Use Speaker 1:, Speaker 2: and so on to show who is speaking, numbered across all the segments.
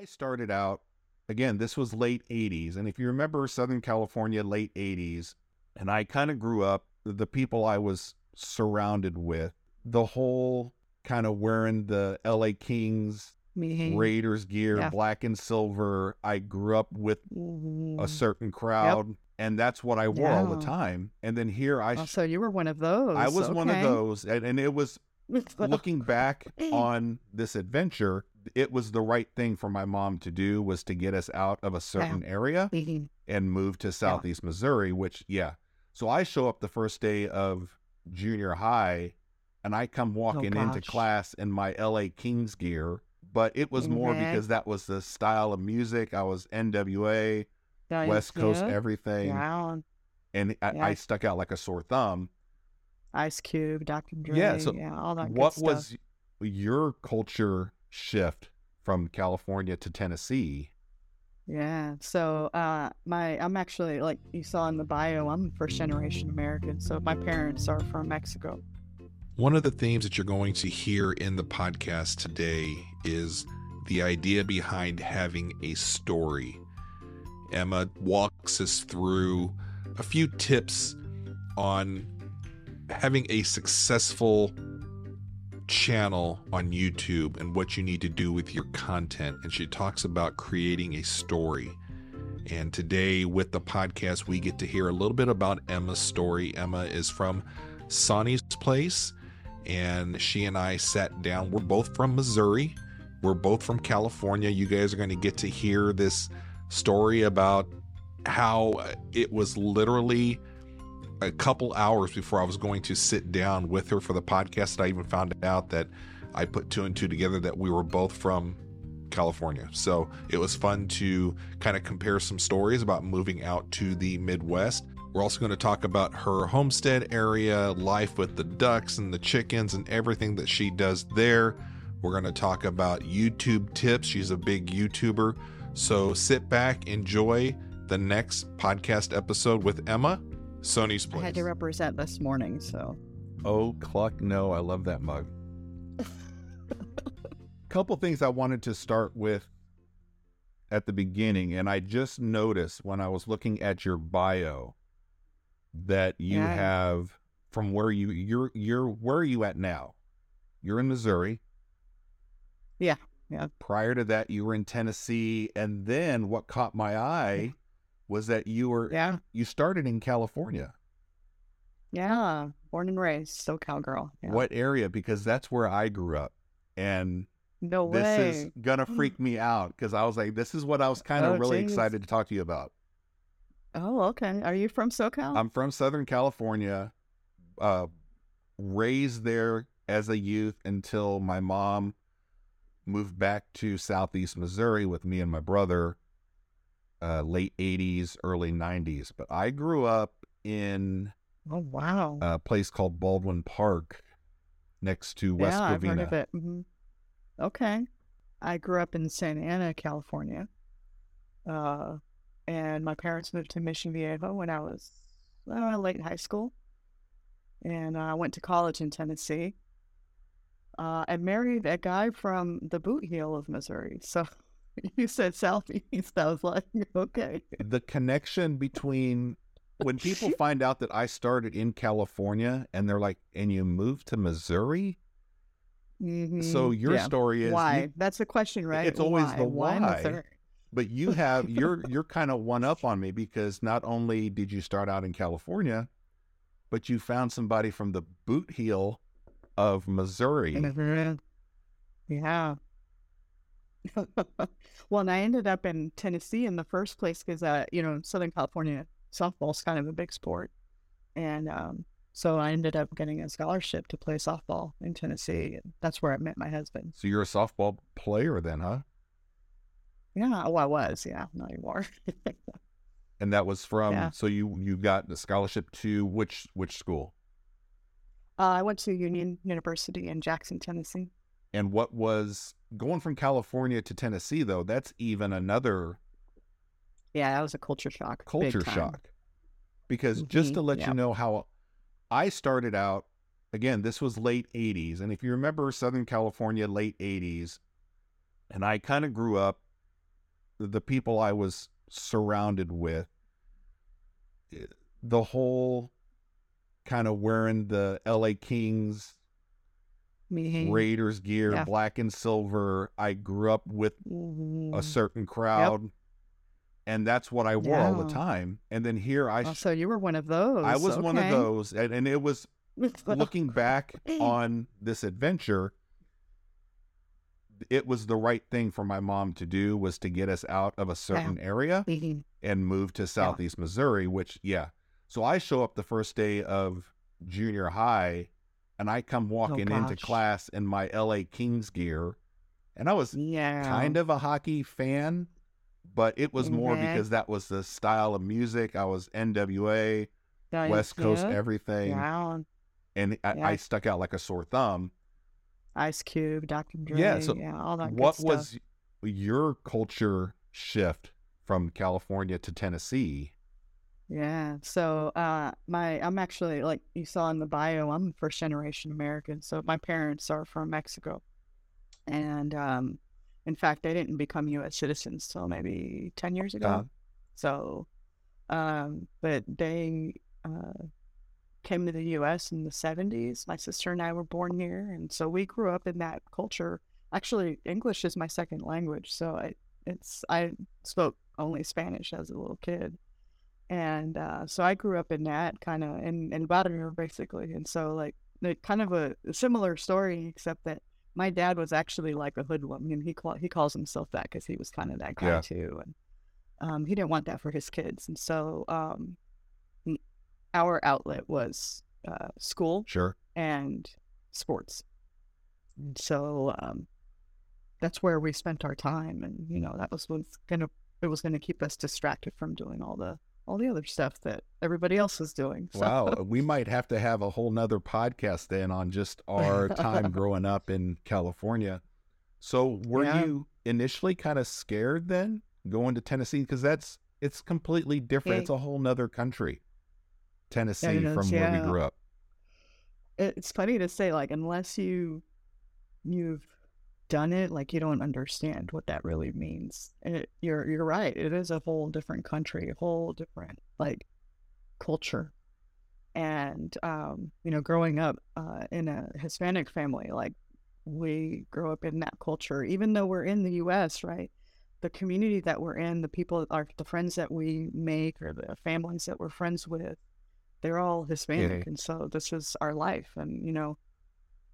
Speaker 1: I started out, again, this was late 80s. And if you remember Southern California, late 80s, and I kind of grew up, the people I was surrounded with, the whole kind of wearing the LA Kings,
Speaker 2: Me.
Speaker 1: Raiders gear,
Speaker 2: Yeah.
Speaker 1: black and silver. I grew up with a
Speaker 2: Mhm.
Speaker 1: certain crowd, and that's what I wore all the time. And then here I,
Speaker 2: Oh, so you were one of those.
Speaker 1: I was one of those, and, and it was looking back on this adventure, it was the right thing for my mom to do was to get us out of a certain area
Speaker 2: Mhm.
Speaker 1: and move to southeast Missouri, which yeah. So I show up the first day of junior high and I come walking into
Speaker 2: Oh, gosh.
Speaker 1: class in my LA Kings gear, but it was more
Speaker 2: Okay.
Speaker 1: because that was the style of music. I was NWA, West Coast
Speaker 2: yeah.
Speaker 1: everything,
Speaker 2: Yeah.
Speaker 1: and I,
Speaker 2: Yeah.
Speaker 1: I stuck out like a sore thumb.
Speaker 2: Ice Cube, Dr. Dre.
Speaker 1: Yeah, so
Speaker 2: yeah, all that.
Speaker 1: what was your culture shift from California to Tennessee?
Speaker 2: Yeah. So uh my I'm actually like you saw in the bio, I'm first generation American. So my parents are from Mexico.
Speaker 3: One of the themes that you're going to hear in the podcast today is the idea behind having a story. Emma walks us through a few tips on having a successful channel on YouTube and what you need to do with your content. And she talks about creating a story. And today, with the podcast, we get to hear a little bit about Emma's story. Emma is from Sonny's Place, and she and I sat down. We're both from Missouri, we're both from California. You guys are going to get to hear this story about how it was literally a couple hours before I was going to sit down with her for the podcast. that I even found out that I put two and two together that we were both from California. So it was fun to kind of compare some stories about moving out to the Midwest. We're also going to talk about her homestead area, life with the ducks and the chickens, and everything that she does there. We're going to talk about YouTube tips. She's a big YouTuber. So sit back, enjoy the next podcast episode with Emma, Sonny's
Speaker 2: I had to represent this morning, so
Speaker 1: Oh, cluck no, I love that mug. Couple things I wanted to start with at the beginning, and I just noticed when I was looking at your bio that you
Speaker 2: Yeah.
Speaker 1: have from where you you're you're where are you at now? You're in Missouri.
Speaker 2: Yeah, yeah.
Speaker 1: Prior to that, you were in Tennessee, and then what caught my eye was that you were
Speaker 2: yeah,
Speaker 1: you started in California.
Speaker 2: yeah. Born and raised, SoCal girl. Yeah.
Speaker 1: What area? Because that's where I grew up, and
Speaker 2: No way.
Speaker 1: this is gonna freak me out because I was like, this is what I was kind of
Speaker 2: Oh,
Speaker 1: really
Speaker 2: geez.
Speaker 1: excited to talk to you about.
Speaker 2: Oh, okay. Are you from SoCal?
Speaker 1: I'm from Southern California, uh, raised there as a youth until my mom moved back to Southeast Missouri with me and my brother, uh, late 80s, early 90s. But I grew up in
Speaker 2: oh, wow.
Speaker 1: a place called Baldwin Park next to West
Speaker 2: yeah, I've heard
Speaker 1: Covina.
Speaker 2: of it. hmm Okay. I grew up in Santa Ana, California. Uh, and my parents moved to Mission Viejo when I was uh, late high school. And I went to college in Tennessee. Uh, I married a guy from the boot heel of Missouri. So you said Southeast. I was like, okay.
Speaker 1: the connection between when people find out that I started in California and they're like, and you moved to Missouri? So
Speaker 2: Mhm.
Speaker 1: your
Speaker 2: Yeah.
Speaker 1: story is
Speaker 2: why?
Speaker 1: you-
Speaker 2: That's the question, right?
Speaker 1: it's always
Speaker 2: why?
Speaker 1: the
Speaker 2: Why
Speaker 1: why. But you have you're you're kind of one up on me because not only did you start out in California, but you found somebody from the boot heel of Missouri.
Speaker 2: Yeah. well, and I ended up in Tennessee in the first place because, uh, you know, Southern California softball is kind of a big sport, and um, so I ended up getting a scholarship to play softball in Tennessee, and that's where I met my husband.
Speaker 1: So you're a softball player then, huh?
Speaker 2: Yeah, oh, I was, yeah, not anymore.
Speaker 1: And that was from
Speaker 2: Yeah.
Speaker 1: so you you got the scholarship to which which school?
Speaker 2: uh, I went to Union University in Jackson, Tennessee.
Speaker 1: And what was going from California to Tennessee though? That's even another
Speaker 2: Yeah, that was a culture shock.
Speaker 1: culture shock. Because just to let you know how I started out, again, this was late 80s. And if you remember Southern California, late 80s, and I kind of grew up, the people I was surrounded with, eh, the whole kind of wearing the LA Kings
Speaker 2: Me.
Speaker 1: Raiders gear,
Speaker 2: Yeah.
Speaker 1: black and silver. I grew up with a
Speaker 2: Mhm.
Speaker 1: certain crowd, and that's what I wore all the time. And then here I,
Speaker 2: Oh, so you were one of those.
Speaker 1: I was one of those, and, and it was looking back on this adventure. It was the right thing for my mom to do was to get us out of a certain area
Speaker 2: Mhm.
Speaker 1: and move to Southeast Missouri, which yeah. So I show up the first day of junior high and I come walking into
Speaker 2: Oh, gosh.
Speaker 1: class in my LA Kings gear. And I was
Speaker 2: Yeah.
Speaker 1: kind of a hockey fan, but it was more
Speaker 2: Mhm.
Speaker 1: because that was the style of music. I was NWA, West Coast, everything.
Speaker 2: Yeah.
Speaker 1: And I,
Speaker 2: Yeah.
Speaker 1: I stuck out like a sore thumb.
Speaker 2: Ice Cube, Dr. Dre.
Speaker 1: Yeah, so
Speaker 2: yeah, all that.
Speaker 1: what was your culture shift from California to Tennessee?
Speaker 2: Yeah. So uh my I'm actually like you saw in the bio, I'm first generation American. So my parents are from Mexico. And um in fact they didn't become US citizens till maybe 10 years ago.
Speaker 1: Uh,
Speaker 2: So um but they uh came to the US in the 70s. My sister and I were born here and so we grew up in that culture. Actually, English is my second language, so I it's I spoke only Spanish as a little kid and uh, so I grew up in that kind of in in Vladimir basically, and so like kind of a, a similar story, except that my dad was actually like a hoodlum, and he call, he calls himself that because he was kind of that guy
Speaker 1: Yeah.
Speaker 2: too, and um, he didn't want that for his kids, and so um, our outlet was uh, school
Speaker 1: sure.
Speaker 2: and sports, and so um, that's where we spent our time, and you know that was what's gonna it was gonna keep us distracted from doing all the all the other stuff that everybody else is doing. So,
Speaker 1: Wow. We might have to have a whole nother podcast then on just our time growing up in California. So were
Speaker 2: Yeah.
Speaker 1: you initially kind of scared then going to Tennessee? Because that's it's completely different.
Speaker 2: Yeah.
Speaker 1: It's a whole nother country. Tennessee
Speaker 2: it
Speaker 1: from
Speaker 2: is,
Speaker 1: where we grew up.
Speaker 2: it's funny to say like unless you you've done it like you don't understand what that really means. It, you're you're right it is a whole different country a whole different like culture. And um you know growing up uh in a hispanic family like we grow up in that culture. Even though we're in the US right the community that we're in the people are the friends that we make or the families that we're friends with they're all Hispanic, and so this is our life. And you know,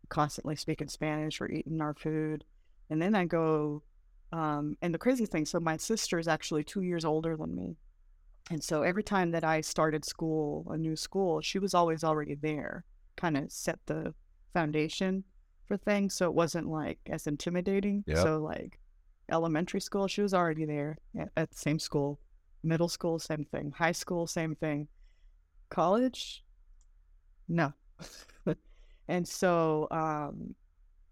Speaker 2: constantly speaking Spanish, we're eating our food, and then I go. Um, and the crazy thing, so my sister is actually two years older than me, and so every time that I started school, a new school, she was always already there, kind of set the foundation for things, so it wasn't like as intimidating.
Speaker 1: Yep.
Speaker 2: So like elementary school, she was already there at, at the same school. Middle school, same thing. High school, same thing college no and so um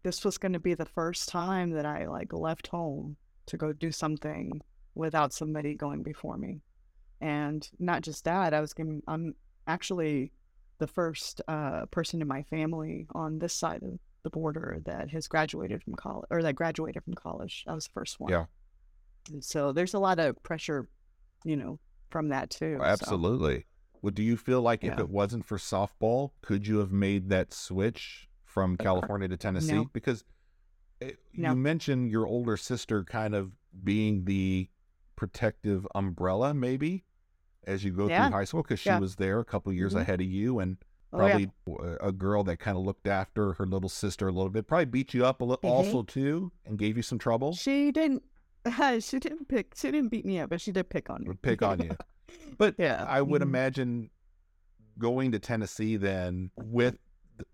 Speaker 2: this was going to be the first time that i like left home to go do something without somebody going before me and not just that i was going i'm actually the first uh person in my family on this side of the border that has graduated from college or that graduated from college i was the first one
Speaker 1: Yeah.
Speaker 2: and so there's a lot of pressure you know from that too so.
Speaker 1: Well, do you feel like if it wasn't for softball, could you have made that switch from California to Tennessee?
Speaker 2: No.
Speaker 1: Because it,
Speaker 2: No.
Speaker 1: you mentioned your older sister kind of being the protective umbrella, maybe, as you go
Speaker 2: Yeah.
Speaker 1: through high school, because she
Speaker 2: Yeah.
Speaker 1: was there a couple years
Speaker 2: Mhm.
Speaker 1: ahead of you and
Speaker 2: Oh, yeah.
Speaker 1: probably a girl that kind of looked after her little sister a little bit, probably beat you up a little
Speaker 2: Mhm.
Speaker 1: also too and gave you some trouble.
Speaker 2: She didn't. She didn't pick. She didn't beat me up, but she did pick on me.
Speaker 1: Pick on you. But
Speaker 2: yeah,
Speaker 1: I would
Speaker 2: mhm.
Speaker 1: imagine going to Tennessee then with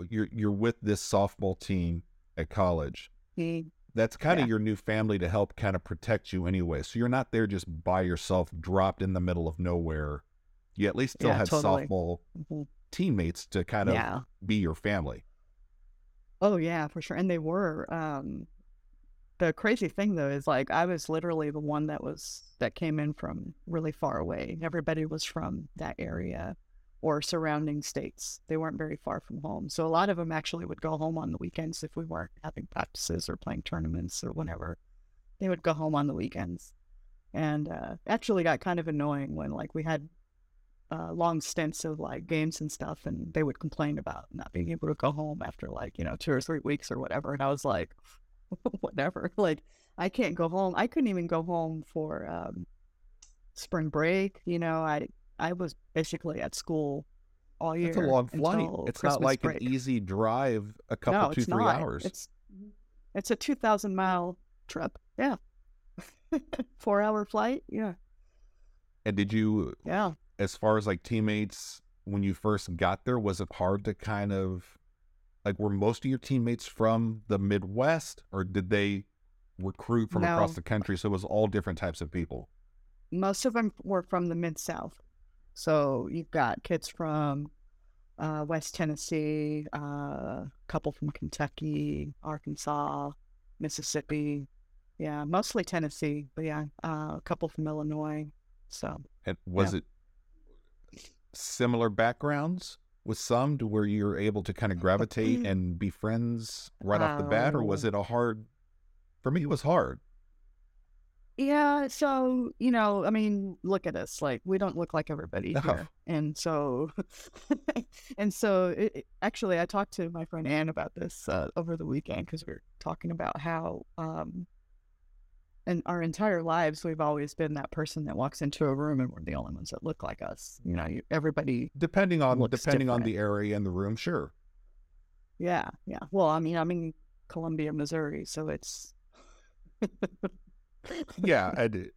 Speaker 1: you're you're with this softball team at college.
Speaker 2: Mhm.
Speaker 1: That's kind of your new family to help kind of protect you anyway. So you're not there just by yourself, dropped in the middle of nowhere. You at least still
Speaker 2: Yeah,
Speaker 1: had
Speaker 2: totally.
Speaker 1: softball
Speaker 2: Mhm.
Speaker 1: teammates to kind of
Speaker 2: Yeah.
Speaker 1: be your family.
Speaker 2: Oh yeah, for sure. And they were. Um, the crazy thing though is like I was literally the one that was that came in from really far away. Everybody was from that area or surrounding states. They weren't very far from home. So a lot of them actually would go home on the weekends if we weren't having practices or playing tournaments or whatever. They would go home on the weekends. and uh, actually got kind of annoying when like we had uh, long stints of like games and stuff, and they would complain about not being able to go home after like you know two or three weeks or whatever, and I was like, whatever, like I can't go home. I couldn't even go home for um, spring break. You know, I I was basically at school all year.
Speaker 1: It's a long flight. It's
Speaker 2: Christmas
Speaker 1: not like
Speaker 2: break.
Speaker 1: an easy drive, a couple,
Speaker 2: no,
Speaker 1: two, three
Speaker 2: not.
Speaker 1: hours.
Speaker 2: It's it's a two thousand mile trip. Yeah, four hour flight. Yeah,
Speaker 1: And did you,
Speaker 2: yeah.
Speaker 1: as far as like teammates, when you first got there, was it hard to kind of like were most of your teammates from the Midwest or did they recruit from across the country? So it was all different types of people.
Speaker 2: most of them were from the mid south. So you've got kids from uh, West Tennessee, a uh, couple from Kentucky, Arkansas, Mississippi. Yeah, mostly Tennessee, but yeah, uh, a couple from Illinois. So
Speaker 1: And was it similar backgrounds with some to where you're able to kind of gravitate and be friends right off the bat, or was
Speaker 2: Oh.
Speaker 1: it a hard? For me, it was hard.
Speaker 2: yeah, so you know, I mean, look at us. Like we don't look like everybody
Speaker 1: No.
Speaker 2: here, and so, and so, it, actually, I talked to my friend Anne about this uh, over the weekend because we were talking about how, um, in our entire lives, we've always been that person that walks into a room and we're the only ones that look like us. You know, you, everybody.
Speaker 1: Depending on depending on the area and the room, sure.
Speaker 2: Yeah, yeah. Well, I mean, I'm in Columbia, Missouri, so it's.
Speaker 1: Yeah, I did.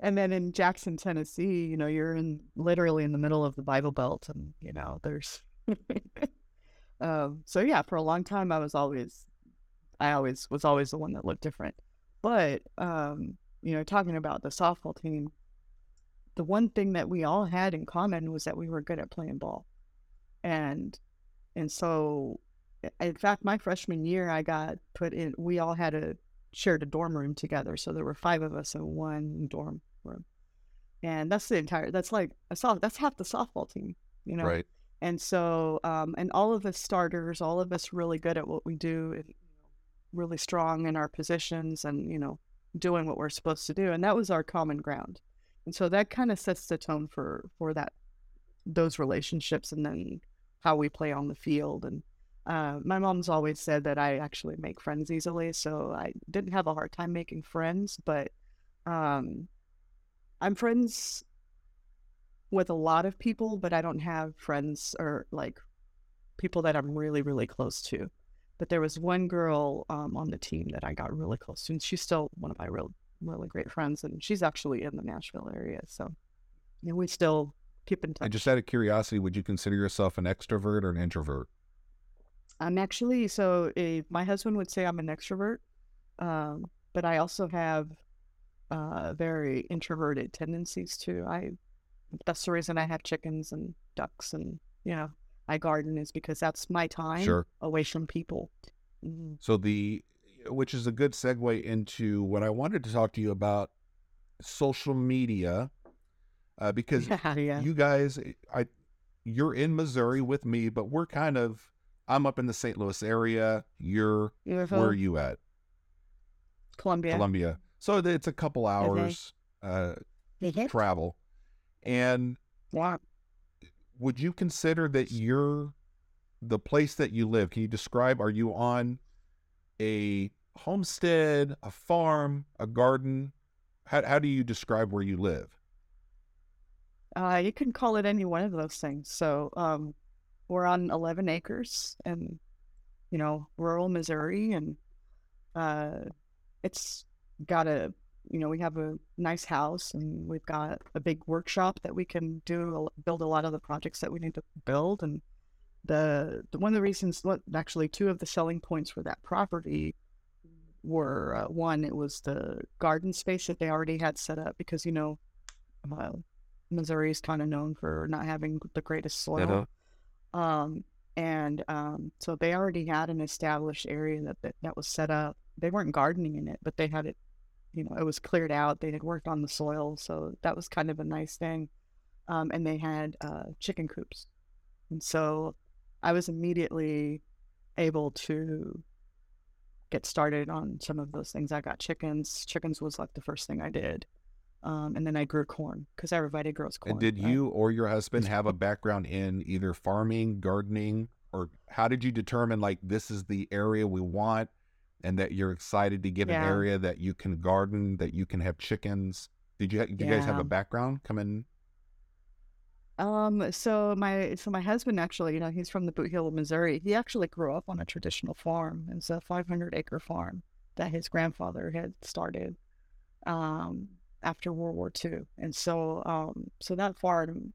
Speaker 2: And then in Jackson, Tennessee, you know, you're in literally in the middle of the Bible Belt, and you know, there's. um, so yeah, for a long time, I was always, I always was always the one that looked different. But um, you know, talking about the softball team, the one thing that we all had in common was that we were good at playing ball, and and so, in fact, my freshman year, I got put in. We all had a shared a dorm room together, so there were five of us in one dorm room, and that's the entire. That's like a soft. That's half the softball team, you know.
Speaker 1: Right.
Speaker 2: And so, um, and all of us starters, all of us really good at what we do, and really strong in our positions, and you know, doing what we're supposed to do, and that was our common ground. And so that kind of sets the tone for for that those relationships, and then how we play on the field. And uh, my mom's always said that I actually make friends easily, so I didn't have a hard time making friends, but um, I'm friends with a lot of people, but I don't have friends or like people that I'm really, really close to. But there was one girl um, on the team that I got really close to, and she's still one of my real, really great friends, and she's actually in the Nashville area. So, know, we still keep in touch.
Speaker 1: And just out of curiosity, would you consider yourself an extrovert or an introvert?
Speaker 2: I'm actually so eh, my husband would say I'm an extrovert, um, but I also have uh, very introverted tendencies too. I that's the reason I have chickens and ducks and you know I garden is because that's my time
Speaker 1: Sure.
Speaker 2: away from people. Mhm.
Speaker 1: So the which is a good segue into what I wanted to talk to you about social media uh, because
Speaker 2: Yeah, yeah.
Speaker 1: you guys I you're in Missouri with me, but we're kind of I'm up in the St. Louis area. You're
Speaker 2: Beautiful.
Speaker 1: where are you at?
Speaker 2: Columbia.
Speaker 1: Columbia. So it's a couple hours uh, travel. And
Speaker 2: Yeah.
Speaker 1: Would you consider that you're the place that you live? Can you describe? Are you on a homestead, a farm, a garden? How how do you describe where you live?
Speaker 2: Uh, you can call it any one of those things. So, um, we're on 11 acres in, you know, rural Missouri, and uh, it's got a, you know, we have a nice house, and we've got a big workshop that we can do build a lot of the projects that we need to build, and the, the one of the reasons, actually two of the selling points for that property were uh, one, it was the garden space that they already had set up because you know. Uh, Missouri is kind of known for not having the greatest soil. Um, and um, so they already had an established area that, that that was set up. They weren't gardening in it, but they had it, you know, it was cleared out. They had worked on the soil, so that was kind of a nice thing. Um, and they had uh, chicken coops, and so I was immediately able to get started on some of those things. I got chickens. Chickens was like the first thing I did. Um, and then I grew corn because everybody grows corn.
Speaker 1: And did
Speaker 2: right?
Speaker 1: you or your husband have a background in either farming, gardening, or how did you determine like this is the area we want and that you're excited to get an area that you can garden, that you can have chickens? Did you did you guys have a background coming?
Speaker 2: Um, so my so my husband actually, you know, he's from the Boot of Missouri. He actually grew up on a traditional farm. It's a 500 acre farm that his grandfather had started um, after World War II. And so um, so that farm,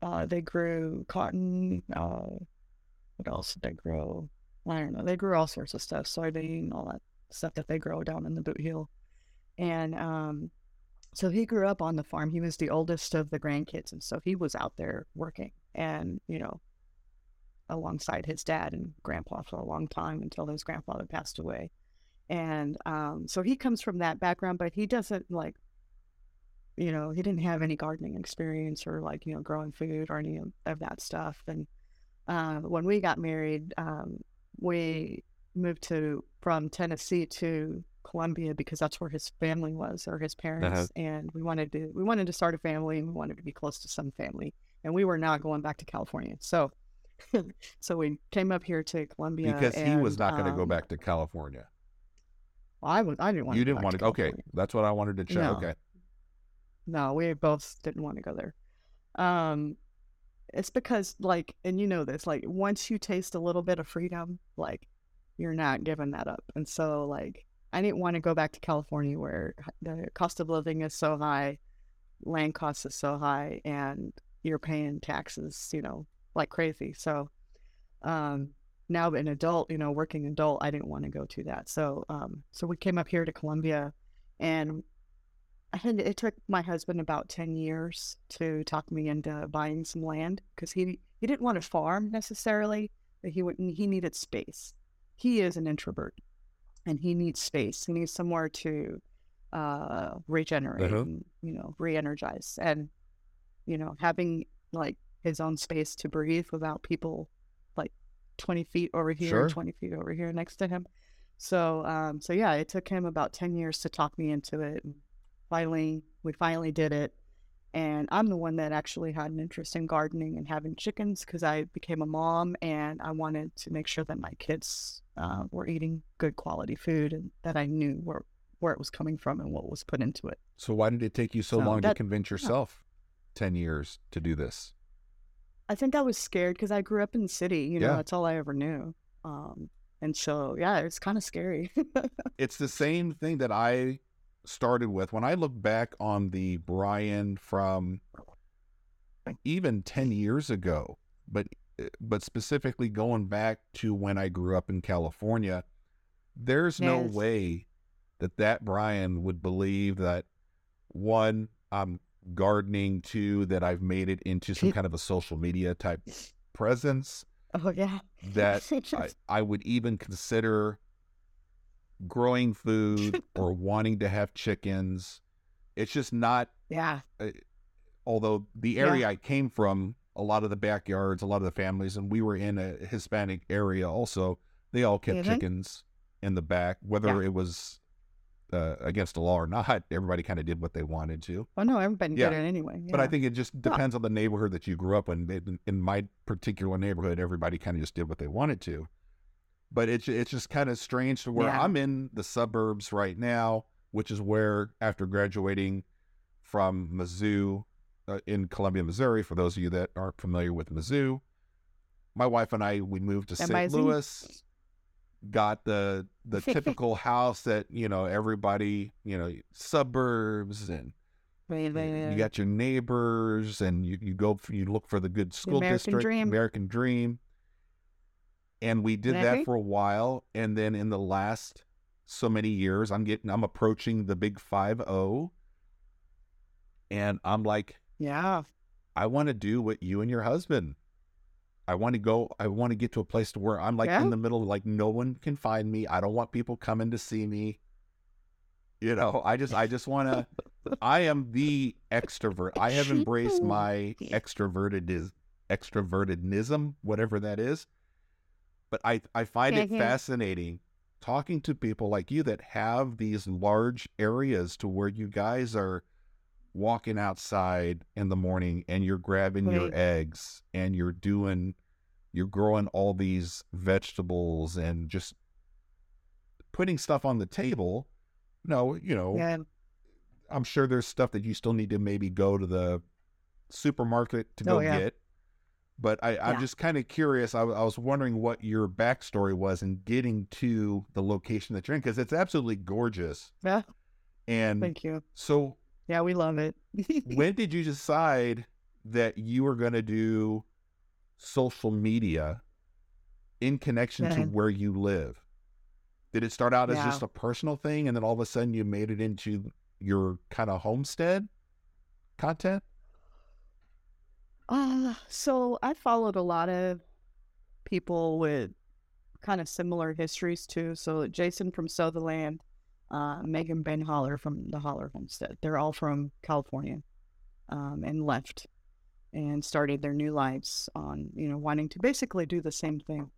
Speaker 2: uh, they grew cotton. Uh, what else did they grow? I don't know. They grew all sorts of stuff, soybean, all that stuff that they grow down in the Boot Heel. And um, so he grew up on the farm. He was the oldest of the grandkids, and so he was out there working, and you know, alongside his dad and grandpa for a long time until his grandfather passed away. And um, so he comes from that background, but he doesn't like, you know, he didn't have any gardening experience or like you know growing food or any of, of that stuff. And uh, when we got married, um, we moved to from Tennessee to Columbia because that's where his family was or his parents, and we wanted to we wanted to start a family and we wanted to be close to some family, and we were not going back to California. So, so we came up here to Columbia
Speaker 1: Because he was not going to go
Speaker 2: um,
Speaker 1: back to California.
Speaker 2: I was I didn't want.
Speaker 1: You
Speaker 2: to go
Speaker 1: didn't want to. Okay, that's what I wanted to check.
Speaker 2: No.
Speaker 1: Okay,
Speaker 2: No, we both didn't want to go there. Um, it's because like, and you know this, like once you taste a little bit of freedom, like you're not giving that up. And so like, I didn't want to go back to California where the cost of living is so high, land cost is so high, and you're paying taxes, you know, like crazy. So, um, now an adult, you know, working adult, I didn't want to go to that. So, um, so we came up here to Columbia, and Had it took my husband about ten years to talk me into buying some land because he he didn't want to farm necessarily, but he would he needed space. He is an introvert, and he needs space. He needs somewhere to uh, regenerate,
Speaker 1: Uh-huh.
Speaker 2: and, you know, re-energize, and you know, having like his own space to breathe without people like twenty feet over here,
Speaker 1: Sure.
Speaker 2: twenty feet over here next to him. So, um, so yeah, it took him about ten years to talk me into it. And finally, we finally did it. And I'm the one that actually had an interest in gardening and having chickens because I became a mom and I wanted to make sure that my kids uh, were eating good quality food and that I knew where where it was coming from and what was put into it.
Speaker 1: so why did it take you so
Speaker 2: So
Speaker 1: long to convince yourself? Ten years to do this.
Speaker 2: I think I was scared because I grew up in the city. You know,
Speaker 1: Yeah.
Speaker 2: that's all I ever knew. Um, and so, yeah, it's kind of scary.
Speaker 1: it's the same thing that I started with. When I look back on the Brian from even 10 years ago, but eh, but specifically going back to when I grew up in California, there's no way that that Brian would believe that one I'm gardening, two that I've made it into some kind of a social media type presence
Speaker 2: oh, yeah.
Speaker 1: that I, I would even consider growing food or wanting to have chickens. It's just not,
Speaker 2: yeah.
Speaker 1: although the
Speaker 2: Yeah.
Speaker 1: area I came from, a lot of the backyards, a lot of the families, and we were in a Hispanic area also, they all kept
Speaker 2: Mhm.
Speaker 1: chickens in the back, whether
Speaker 2: Yeah.
Speaker 1: it was uh, against the law or not. Everybody kind of did what they wanted to.
Speaker 2: Well, no, everybody
Speaker 1: Yeah.
Speaker 2: did it anyway.
Speaker 1: But I think it just depends on the neighborhood that you grew up. In, in my particular neighborhood, everybody kind of just did what they wanted to. But it's it's just kind of strange to where
Speaker 2: Yeah.
Speaker 1: I'm in the suburbs right now, which is where after graduating from Mizzou uh, in Columbia, Missouri, for those of you that aren't familiar with Mizzou, my wife and I we moved to St. Louis. Got the the typical house that you know everybody you know suburbs and
Speaker 2: Right, right,
Speaker 1: you got your neighbors and you, you go for, you look for the good school
Speaker 2: American
Speaker 1: district
Speaker 2: dream.
Speaker 1: american dream and we did that for a while and then in the last so many years i'm getting i'm approaching the big 5-0 and i'm like
Speaker 2: yeah.
Speaker 1: i want to do what you and your husband i want to go i want to get to a place to where i'm like
Speaker 2: Yeah.
Speaker 1: in the middle like no one can find me i don't want people coming to see me you know i just i just want to I am the extrovert. I have embraced my extroverted is extrovertednism, whatever that is. But I I find it
Speaker 2: Mhm.
Speaker 1: fascinating talking to people like you that have these large areas to where you guys are walking outside in the morning and you're grabbing your eggs and you're doing you're growing all these vegetables and just putting stuff on the table. No, you know,
Speaker 2: Yeah.
Speaker 1: I'm sure there's stuff that you still need to maybe go to the supermarket to go
Speaker 2: Oh, yeah.
Speaker 1: get. But I, I'm
Speaker 2: Yeah.
Speaker 1: just kind of curious. I was wondering what your backstory was in getting to the location that you're in because it's absolutely gorgeous.
Speaker 2: Yeah.
Speaker 1: And
Speaker 2: Thank you.
Speaker 1: so,
Speaker 2: Yeah, we love it.
Speaker 1: when did you decide that you were going to do social media in connection to where you live? Did it start out as
Speaker 2: Yeah.
Speaker 1: just a personal thing and then all of a sudden you made it into your kind of homestead content?
Speaker 2: Uh, so I followed a lot of people with kind of similar histories too. So Jason from Sutherland, uh, Megan Ben Holler from the Holler Homestead. They're all from California, um, and left and started their new lives on, you know, wanting to basically do the same thing.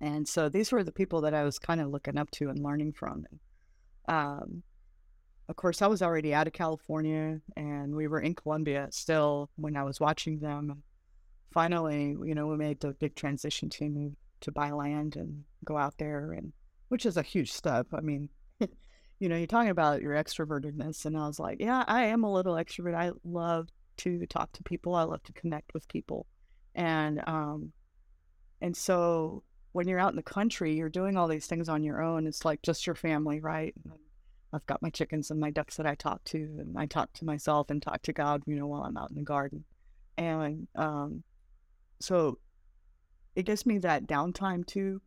Speaker 2: And so these were the people that I was kind of looking up to and learning from. And, um, of course, I was already out of California and we were in Columbia still when I was watching them. Finally, you know, we made the big transition to move to buy land and go out there, and which is a huge step. I mean, you know, you're talking about your extrovertedness, and I was like, yeah, I am a little extrovert. I love to talk to people. I love to connect with people, and um, and so when you're out in the country, you're doing all these things on your own. It's like just your family, right? I've got my chickens and my ducks that I talk to, and I talk to myself and talk to God, you know, while I'm out in the garden. And um, so it gives me that downtime too.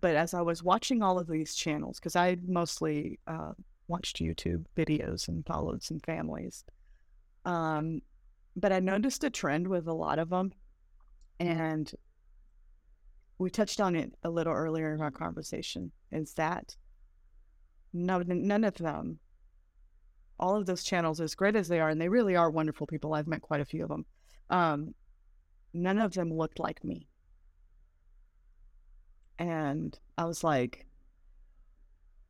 Speaker 2: But as I was watching all of these channels, because I mostly uh, watched YouTube videos and followed some families, um, but I noticed a trend with a lot of them. And we touched on it a little earlier in our conversation is that no, none of them, all of those channels, as great as they are, and they really are wonderful people. I've met quite a few of them. Um, none of them looked like me. And I was like,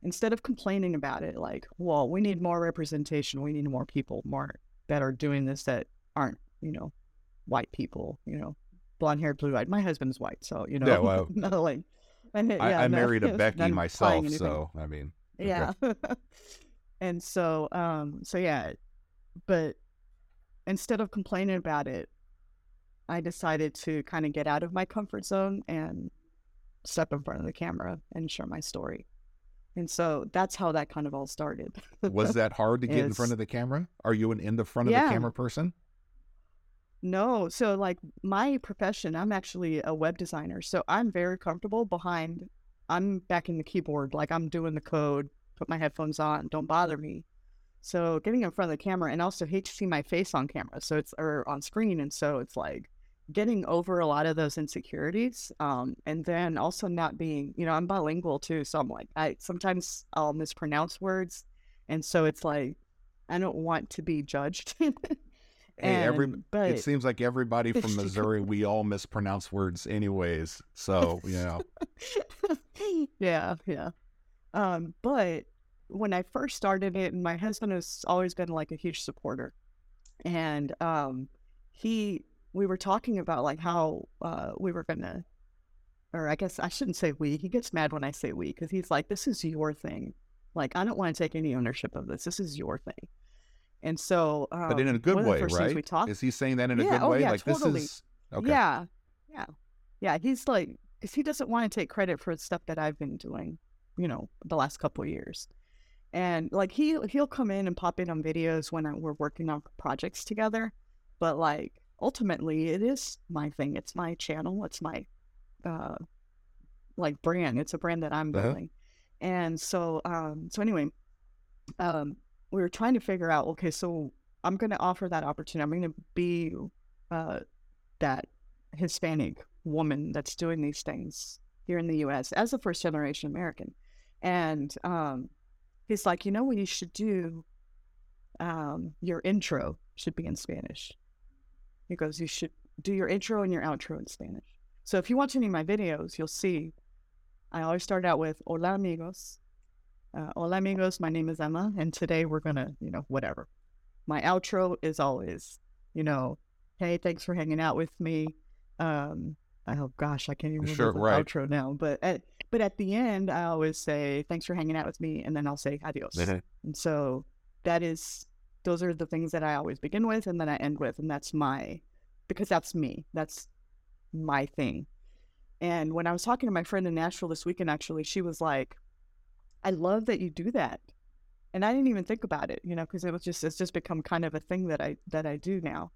Speaker 2: instead of complaining about it, like, well, we need more representation, we need more people, more that are doing this that aren't, you know, white people, you know, blonde hair, blue eyed. My husband's white, so you know,
Speaker 1: Yeah, well,
Speaker 2: not like. And,
Speaker 1: I,
Speaker 2: yeah,
Speaker 1: I
Speaker 2: no,
Speaker 1: married a Becky myself, so I mean, okay.
Speaker 2: Yeah. and so um so yeah, but instead of complaining about it, I decided to kind of get out of my comfort zone and step in front of the camera and share my story. And so that's how that kind of all started.
Speaker 1: was that hard to get in front of the camera? Are you an in the front of
Speaker 2: Yeah.
Speaker 1: the camera person?
Speaker 2: No, so like my profession, I'm actually a web designer. So I'm very comfortable behind I'm back in the keyboard, like I'm doing the code, put my headphones on, don't bother me. So getting in front of the camera and also hate to see my face on camera. So it's or on screen. And so it's like getting over a lot of those insecurities. Um, and then also not being, you know, I'm bilingual too. So I'm like I sometimes I'll mispronounce words. And so it's like I don't want to be judged.
Speaker 1: Hey, every
Speaker 2: but
Speaker 1: it seems like everybody from Missouri, we all mispronounce words anyways. So you know,
Speaker 2: yeah, yeah. Um, but when I first started it, and my husband has always been like a huge supporter, and um, he, we were talking about like how uh, we were gonna, or I guess I shouldn't say we. He gets mad when I say we because he's like, "This is your thing. Like, I don't want to take any ownership of this. This is your thing." And so, um,
Speaker 1: but in a good
Speaker 2: one of the
Speaker 1: way, right?
Speaker 2: We talked
Speaker 1: Is he saying that in a
Speaker 2: Yeah,
Speaker 1: good
Speaker 2: oh,
Speaker 1: way?
Speaker 2: yeah,
Speaker 1: like
Speaker 2: totally.
Speaker 1: this is okay.
Speaker 2: yeah, yeah, yeah. He's like, because he doesn't want to take credit for the stuff that I've been doing, you know, the last couple of years. And like he he'll come in and pop in on videos when I, we're working on projects together, but like ultimately it is my thing. It's my channel. It's my uh like brand. It's a brand that I'm
Speaker 1: Uh-huh.
Speaker 2: building. And so um so anyway, um we were trying to figure out okay, so I'm going to offer that opportunity. I'm going to be uh that Hispanic woman that's doing these things here in the US as a first generation American. And um he's like, "You know what you should do? Um your intro should be in Spanish." He goes, "You should do your intro and your outro in Spanish." So if you watch any of my videos, you'll see I always start out with "Hola amigos." Uh, Hola amigos, my name is Emma, and today we're gonna, you know, whatever. my outro is always, you know, hey, thanks for hanging out with me. Um, oh gosh, I can't even
Speaker 1: Sure,
Speaker 2: remember the
Speaker 1: right.
Speaker 2: outro now. But at but at the end, I always say thanks for hanging out with me, and then I'll say adios.
Speaker 1: Mhm.
Speaker 2: And so that is those are the things that I always begin with, and then I end with, and that's my because that's me. That's my thing. And when I was talking to my friend in Nashville this weekend, actually, she was like, "I love that you do that," and I didn't even think about it, you know, because it was just it's just become kind of a thing that I that I do now.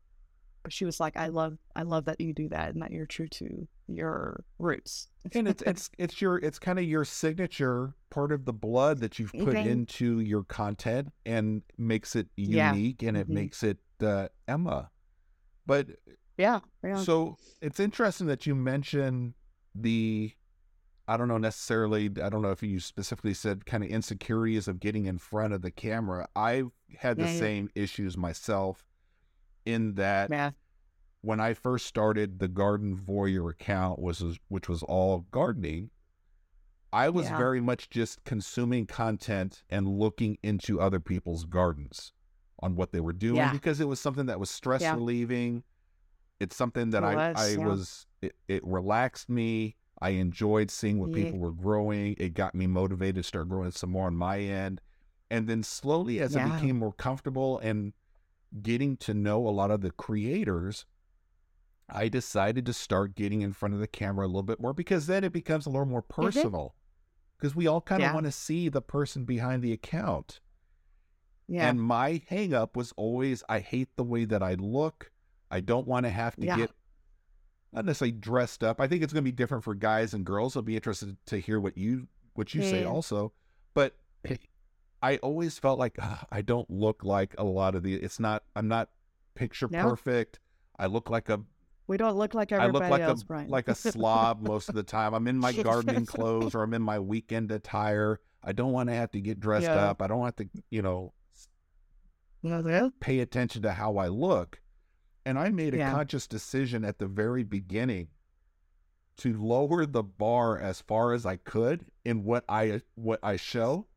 Speaker 2: But she was like, "I love I love that you do that and that you're true to your roots."
Speaker 1: and it's it's it's your it's kind of your signature part of the blood that you've put into your content and makes it
Speaker 2: Yeah.
Speaker 1: unique and it
Speaker 2: Mhm.
Speaker 1: makes it uh, Emma. But
Speaker 2: yeah, yeah,
Speaker 1: so it's interesting that you mention the I don't know necessarily I don't know if you specifically said kind of insecurities of getting in front of the camera. I've had the
Speaker 2: Yeah, yeah.
Speaker 1: same issues myself in that
Speaker 2: yeah,
Speaker 1: when I first started the Garden Voyeur account was which was all gardening, I was
Speaker 2: Yeah.
Speaker 1: very much just consuming content and looking into other people's gardens on what they were doing
Speaker 2: Yeah.
Speaker 1: because it was something that was stress
Speaker 2: Yeah.
Speaker 1: relieving. It's something that
Speaker 2: It
Speaker 1: I
Speaker 2: was,
Speaker 1: I
Speaker 2: yeah.
Speaker 1: was it, it relaxed me. I enjoyed seeing what
Speaker 2: Yeah.
Speaker 1: people were growing. It got me motivated to start growing some more on my end. And then slowly as I became more comfortable and getting to know a lot of the creators, I decided to start getting in front of the camera a little bit more because then it becomes a little more personal. Because we all kind of.
Speaker 2: Yeah.
Speaker 1: want to see the person behind the account.
Speaker 2: yeah,
Speaker 1: And my hang up was always I hate the way that I look. I don't want to have to
Speaker 2: Yeah.
Speaker 1: get not necessarily dressed up. I think it's going to be different for guys and girls. I'll be interested to hear what you what you say also. But I always felt like "Ah, I don't look like a lot of the. It's not. I'm not picture
Speaker 2: No.
Speaker 1: perfect. I look like a
Speaker 2: we don't look like
Speaker 1: I
Speaker 2: everybody
Speaker 1: look like
Speaker 2: else,
Speaker 1: a
Speaker 2: Brian.
Speaker 1: like a slob most of the time. I'm in my gardening clothes or I'm in my weekend attire. I don't want to have to get dressed
Speaker 2: Yeah.
Speaker 1: up. I don't have to, you know, pay attention to how I look. And I made a
Speaker 2: Yeah.
Speaker 1: conscious decision at the very beginning to lower the bar as far as I could in what I what I show.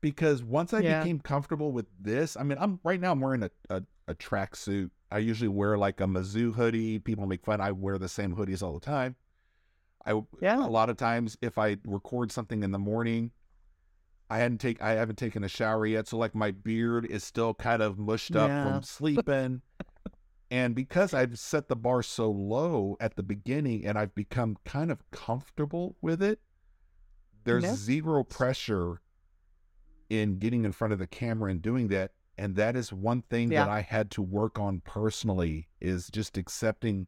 Speaker 1: Because once I
Speaker 2: Yeah.
Speaker 1: became comfortable with this, I mean, I'm right now I'm wearing a, a, a tracksuit. I usually wear like a Mizzou hoodie. People make fun. I wear the same hoodies all the time. I
Speaker 2: Yeah.
Speaker 1: a lot of times if I record something in the morning, I hadn't take I haven't taken a shower yet, so like my beard is still kind of mushed up
Speaker 2: Yeah.
Speaker 1: from sleeping. And because I've set the bar so low at the beginning and I've become kind of comfortable with it, there's
Speaker 2: Yeah.
Speaker 1: zero pressure in getting in front of the camera and doing that. And that is one thing that I had to work on personally is just accepting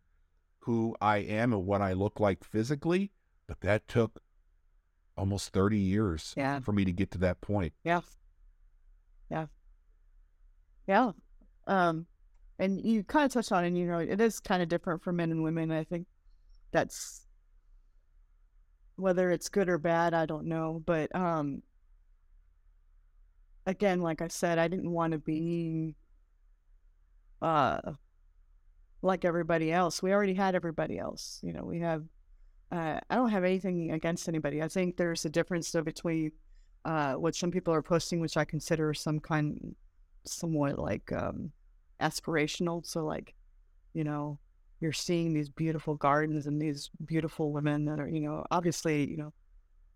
Speaker 1: who I am and what I look like physically. But that took almost 30 years
Speaker 2: Yeah.
Speaker 1: for me to get to that point.
Speaker 2: Yeah. Yeah. Yeah. Um, and you kind of touched on it, you know, it is kind of different for men and women. I think that's whether it's good or bad, I don't know. But um again, like I said, I didn't want to be uh like everybody else. We already had everybody else. You know, we have uh I don't have anything against anybody. I think there's a difference though between uh, what some people are posting, which I consider some kind, somewhat like um, aspirational. So, like, you know, you're seeing these beautiful gardens and these beautiful women that are, you know, obviously, you know,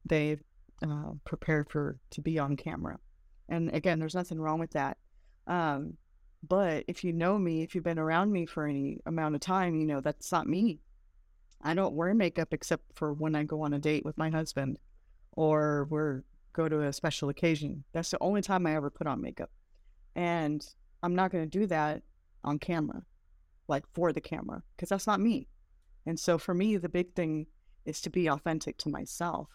Speaker 2: they've uh, prepared for to be on camera. And again, there's nothing wrong with that. Um, but if you know me, if you've been around me for any amount of time, you know that's not me. I don't wear makeup except for when I go on a date with my husband, or we're go to a special occasion. That's the only time I ever put on makeup. And I'm not going to do that on camera, like for the camera, because that's not me. And so for me, the big thing is to be authentic to myself.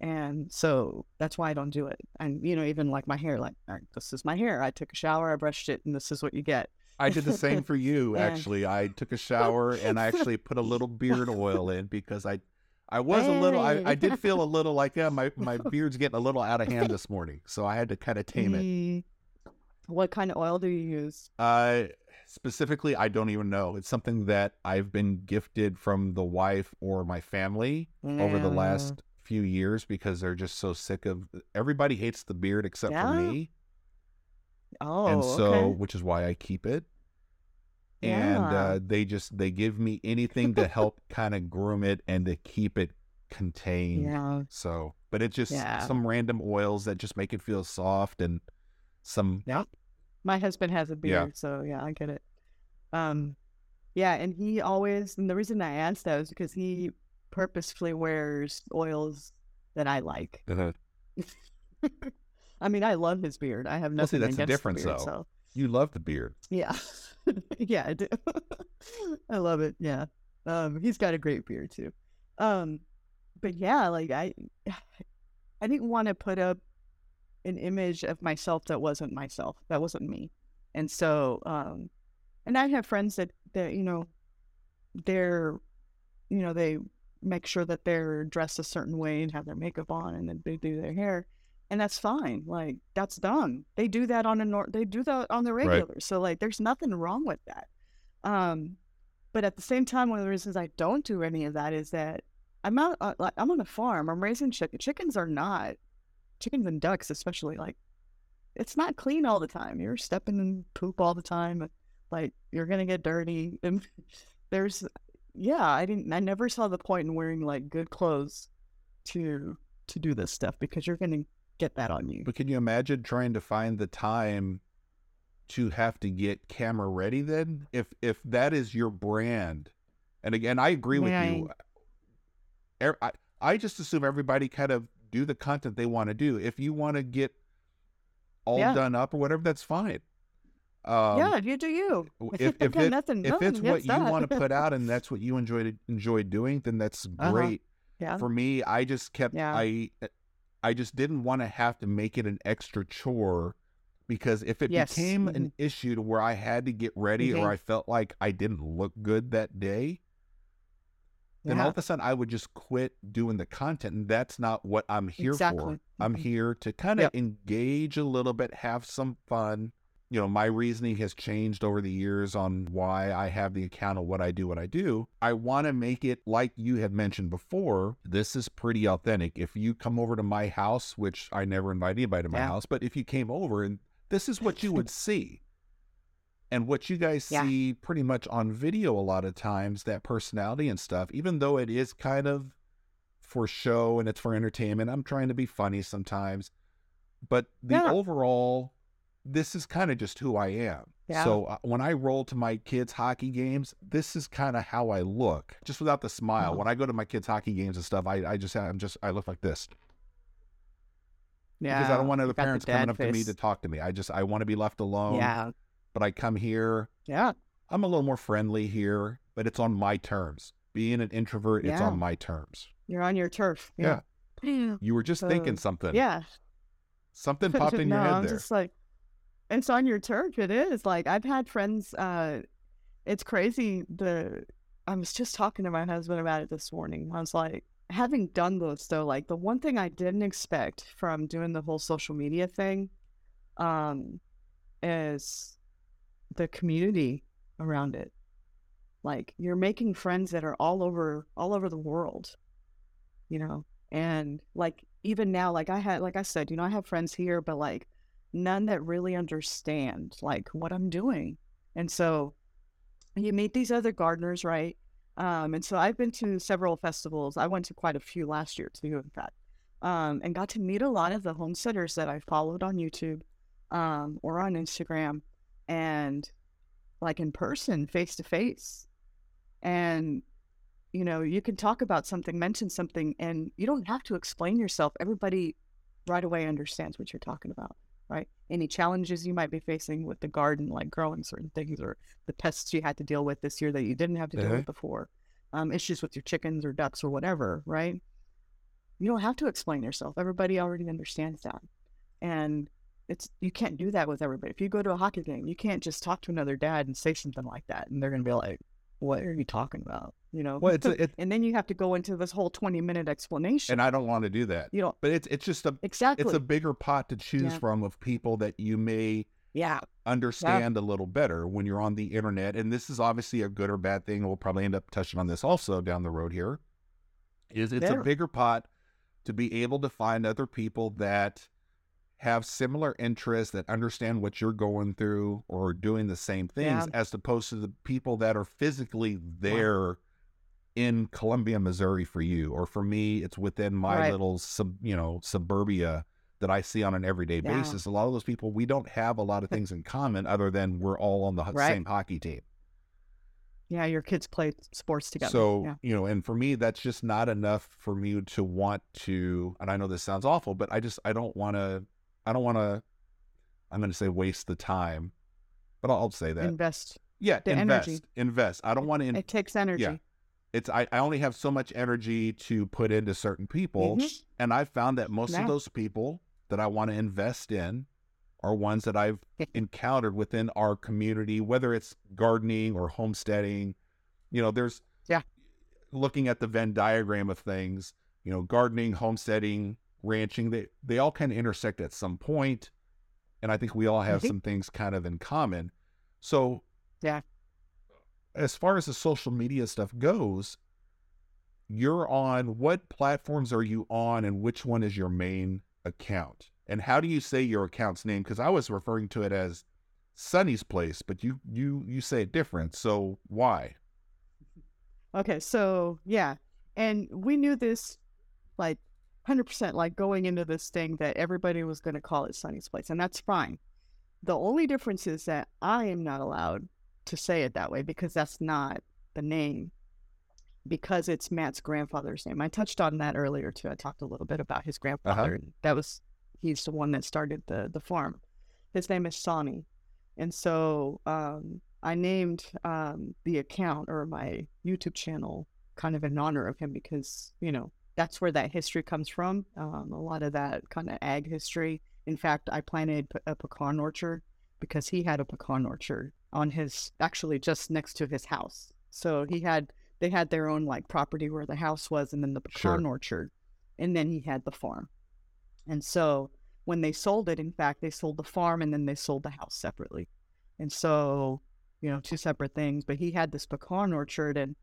Speaker 2: And so that's why I don't do it. And, you know, even like my hair, like, right, this is my hair. I took a shower, I brushed it, and this is what you get.
Speaker 1: I did the same for you, actually. I took a shower and I actually put a little beard oil in because I I was a little I, I did feel a little like yeah, my, my beard's getting a little out of hand this morning. So I had to kind of tame it.
Speaker 2: Mm. What kind of oil do you use?
Speaker 1: Uh specifically I don't even know. It's something that I've been gifted from the wife or my family over the last few years because they're just so sick of everybody hates the beard except
Speaker 2: Yeah.
Speaker 1: for me.
Speaker 2: Oh,
Speaker 1: and so
Speaker 2: okay.
Speaker 1: which is why I keep it. And
Speaker 2: Yeah.
Speaker 1: uh, they just they give me anything to help kind of groom it and to keep it contained.
Speaker 2: yeah.
Speaker 1: So, but it's just
Speaker 2: Yeah.
Speaker 1: some random oils that just make it feel soft and some yeah,
Speaker 2: My husband has a
Speaker 1: Yeah.
Speaker 2: beard, so yeah, I get it. Um, yeah, and he always, and the reason I asked that was because he purposefully wears oils that I like. uh-huh. I mean, I love his beard. I have
Speaker 1: Well, see,
Speaker 2: nothing
Speaker 1: that's the
Speaker 2: against
Speaker 1: difference,
Speaker 2: beard,
Speaker 1: though.
Speaker 2: So
Speaker 1: you love the beard.
Speaker 2: yeah, yeah, I do. I love it. Yeah, um, he's got a great beard too. Um, but yeah, like I, I didn't want to put up an image of myself that wasn't myself. That wasn't me. And so, um, and I have friends that that you know, they're, you know, they make sure that they're dressed a certain way and have their makeup on, and then they do their hair, and that's fine. Like that's done. They do that on a nor- they do that on the regular. So like, there's nothing wrong with that. Um, but at the same time, one of the reasons I don't do any of that is that I'm out. Uh, like, I'm on a farm. I'm raising chicken. Chickens are not chickens and ducks, especially like it's not clean all the time. You're stepping in poop all the time. Like you're gonna get dirty. And there's, yeah, I didn't. I never saw the point in wearing like good clothes to to do this stuff because you're gonna get that on you.
Speaker 1: But can you imagine trying to find the time to have to get camera ready then? If if that is your brand. And again, I agree with
Speaker 2: Yeah,
Speaker 1: you. I, I just assume everybody kind of do the content they want to do. If you want to get all
Speaker 2: Yeah.
Speaker 1: done up or whatever, that's fine. Um,
Speaker 2: yeah, you do you.
Speaker 1: if if, it,
Speaker 2: nothing,
Speaker 1: if
Speaker 2: nothing
Speaker 1: it's what
Speaker 2: against
Speaker 1: you want to put out and that's what you enjoy enjoy doing, then that's
Speaker 2: Uh-huh.
Speaker 1: great.
Speaker 2: yeah,
Speaker 1: For me, I just kept
Speaker 2: Yeah.
Speaker 1: I I just didn't want to have to make it an extra chore because if it
Speaker 2: Yes.
Speaker 1: became
Speaker 2: Mhm.
Speaker 1: an issue to where I had to get ready
Speaker 2: Mhm.
Speaker 1: or I felt like I didn't look good that day, then all of a sudden I would just quit doing the content. And that's not what I'm here
Speaker 2: Exactly.
Speaker 1: for. I'm
Speaker 2: Mhm.
Speaker 1: here to kind of
Speaker 2: Yep.
Speaker 1: engage a little bit, have some fun. You know, my reasoning has changed over the years on why I have the account of what I do, what I do. I want to make it like you had mentioned before. This is pretty authentic. If you come over to my house, which I never invite anybody to my
Speaker 2: Yeah.
Speaker 1: house, but if you came over and this is what you would see. And what you guys
Speaker 2: Yeah.
Speaker 1: see pretty much on video a lot of times, that personality and stuff, even though it is kind of for show and it's for entertainment, I'm trying to be funny sometimes. But the
Speaker 2: Yeah.
Speaker 1: overall, this is kind of just who I am.
Speaker 2: Yeah.
Speaker 1: So uh, when I roll to my kids' hockey games, this is kind of how I look, just without the smile.
Speaker 2: Uh-huh.
Speaker 1: When I go to my kids' hockey games and stuff, I, I just I'm just I look like this
Speaker 2: yeah.
Speaker 1: because I don't want other
Speaker 2: the
Speaker 1: parents coming
Speaker 2: dad
Speaker 1: up to me to talk to me. I just I want to be left alone.
Speaker 2: Yeah,
Speaker 1: But I come here,
Speaker 2: yeah,
Speaker 1: I'm a little more friendly here, but it's on my terms. Being an introvert, it's on my terms.
Speaker 2: you're on your turf.
Speaker 1: Yeah.
Speaker 2: Yeah.
Speaker 1: You were just
Speaker 2: So,
Speaker 1: thinking something.
Speaker 2: Yeah.
Speaker 1: Something popped in your
Speaker 2: no,
Speaker 1: head
Speaker 2: I'm
Speaker 1: there.
Speaker 2: just like, it's on your turf. It is like I've had friends. Uh, it's crazy. The I was just talking to my husband about it this morning. I was like, having done this though, like the one thing I didn't expect from doing the whole social media thing, um, is the community around it. Like you're making friends that are all over all over the world, you know. And like even now, like I had, like I said, you know, I have friends here, but like none that really understand like what I'm doing. And so you meet these other gardeners, right? Um, and so I've been to several festivals. I went to quite a few last year too, in fact, um, and got to meet a lot of the homesteaders that I followed on YouTube um, or on Instagram, and like in person, face to face. And you know, you can talk about something, mention something, and you don't have to explain yourself. Everybody right away understands what you're talking about, right? Any challenges you might be facing with the garden, like growing certain things, or the pests you had to deal with this year that you didn't have to deal
Speaker 1: Uh-huh.
Speaker 2: with before, um, issues with your chickens or ducks or whatever, right? You don't have to explain yourself. Everybody already understands that, and it's you can't do that with everybody. If you go to a hockey game, you can't just talk to another dad and say something like that, and they're gonna be like, "What are you talking about?" You know.
Speaker 1: Well, it's a, it,
Speaker 2: and then you have to go into this whole 20 minute explanation.
Speaker 1: and I don't want to do that.
Speaker 2: you know,
Speaker 1: But it's it's just a
Speaker 2: exactly.
Speaker 1: it's a bigger pot to choose
Speaker 2: Yeah.
Speaker 1: from of people that you may
Speaker 2: yeah.
Speaker 1: understand a little better when you're on the internet. And this is obviously a good or bad thing. We'll probably end up touching on this also down the road here. Is it's
Speaker 2: Yeah.
Speaker 1: a bigger pot to be able to find other people that have similar interests that understand what you're going through or doing the same things
Speaker 2: Yeah.
Speaker 1: as opposed to the people that are physically there in Columbia, Missouri for you or for me it's within my
Speaker 2: Right.
Speaker 1: little sub, you know, suburbia that I see on an everyday
Speaker 2: Yeah.
Speaker 1: basis. A lot of those people we don't have a lot of things in common other than we're all on the
Speaker 2: Right.
Speaker 1: same hockey team.
Speaker 2: Yeah, your kids play sports together.
Speaker 1: So,
Speaker 2: yeah.
Speaker 1: you know, and for me, that's just not enough for me to want to, and I know this sounds awful, but I just, I don't want to, I don't want to, I'm going to say waste the time, but I'll, I'll say that.
Speaker 2: invest.
Speaker 1: yeah,
Speaker 2: the
Speaker 1: invest,
Speaker 2: energy.
Speaker 1: invest. I don't want to, in,
Speaker 2: It takes energy. Yeah.
Speaker 1: it's, I, I only have so much energy to put into certain people.
Speaker 2: Mhm.
Speaker 1: And I've found that most
Speaker 2: Yeah.
Speaker 1: of those people that I want to invest in are ones that I've encountered within our community, whether it's gardening or homesteading. You know, there's
Speaker 2: Yeah.
Speaker 1: looking at the Venn diagram of things, you know, gardening, homesteading, ranching, they they all kind of intersect at some. And I think we all have
Speaker 2: Mhm.
Speaker 1: some things kind of in common. So
Speaker 2: Yeah.
Speaker 1: as far as the social media stuff goes, you're on what platforms are you on and which one is your main account? And how do you say your account's name? Because I was referring to it as Sunny's Place, but you you you say it different. So why?
Speaker 2: Okay, so yeah, and we knew this like 100% like going into this thing that everybody was going to call it Sunny's Place, and that's fine. The only difference is that I am not allowed to say it that way because that's not the name, because it's Matt's grandfather's name. I touched on that earlier too. I talked a little bit about his grandfather. and That was he's the one that started the the farm. His name is Sonny, and so um, I named um, the account or my YouTube channel kind of in honor of him because, you know, that's where that history comes from. Um, a lot of that kind of ag history. In fact, I planted a pecan orchard because he had a pecan orchard on his, actually just next to his house. So he had, they had their own like property where the house was and then the pecan
Speaker 1: Sure.
Speaker 2: orchard. And then he had the farm. And so when they sold it, in fact, they sold the farm and then they sold the house separately. And so, you know, two separate things. But he had this pecan orchard, and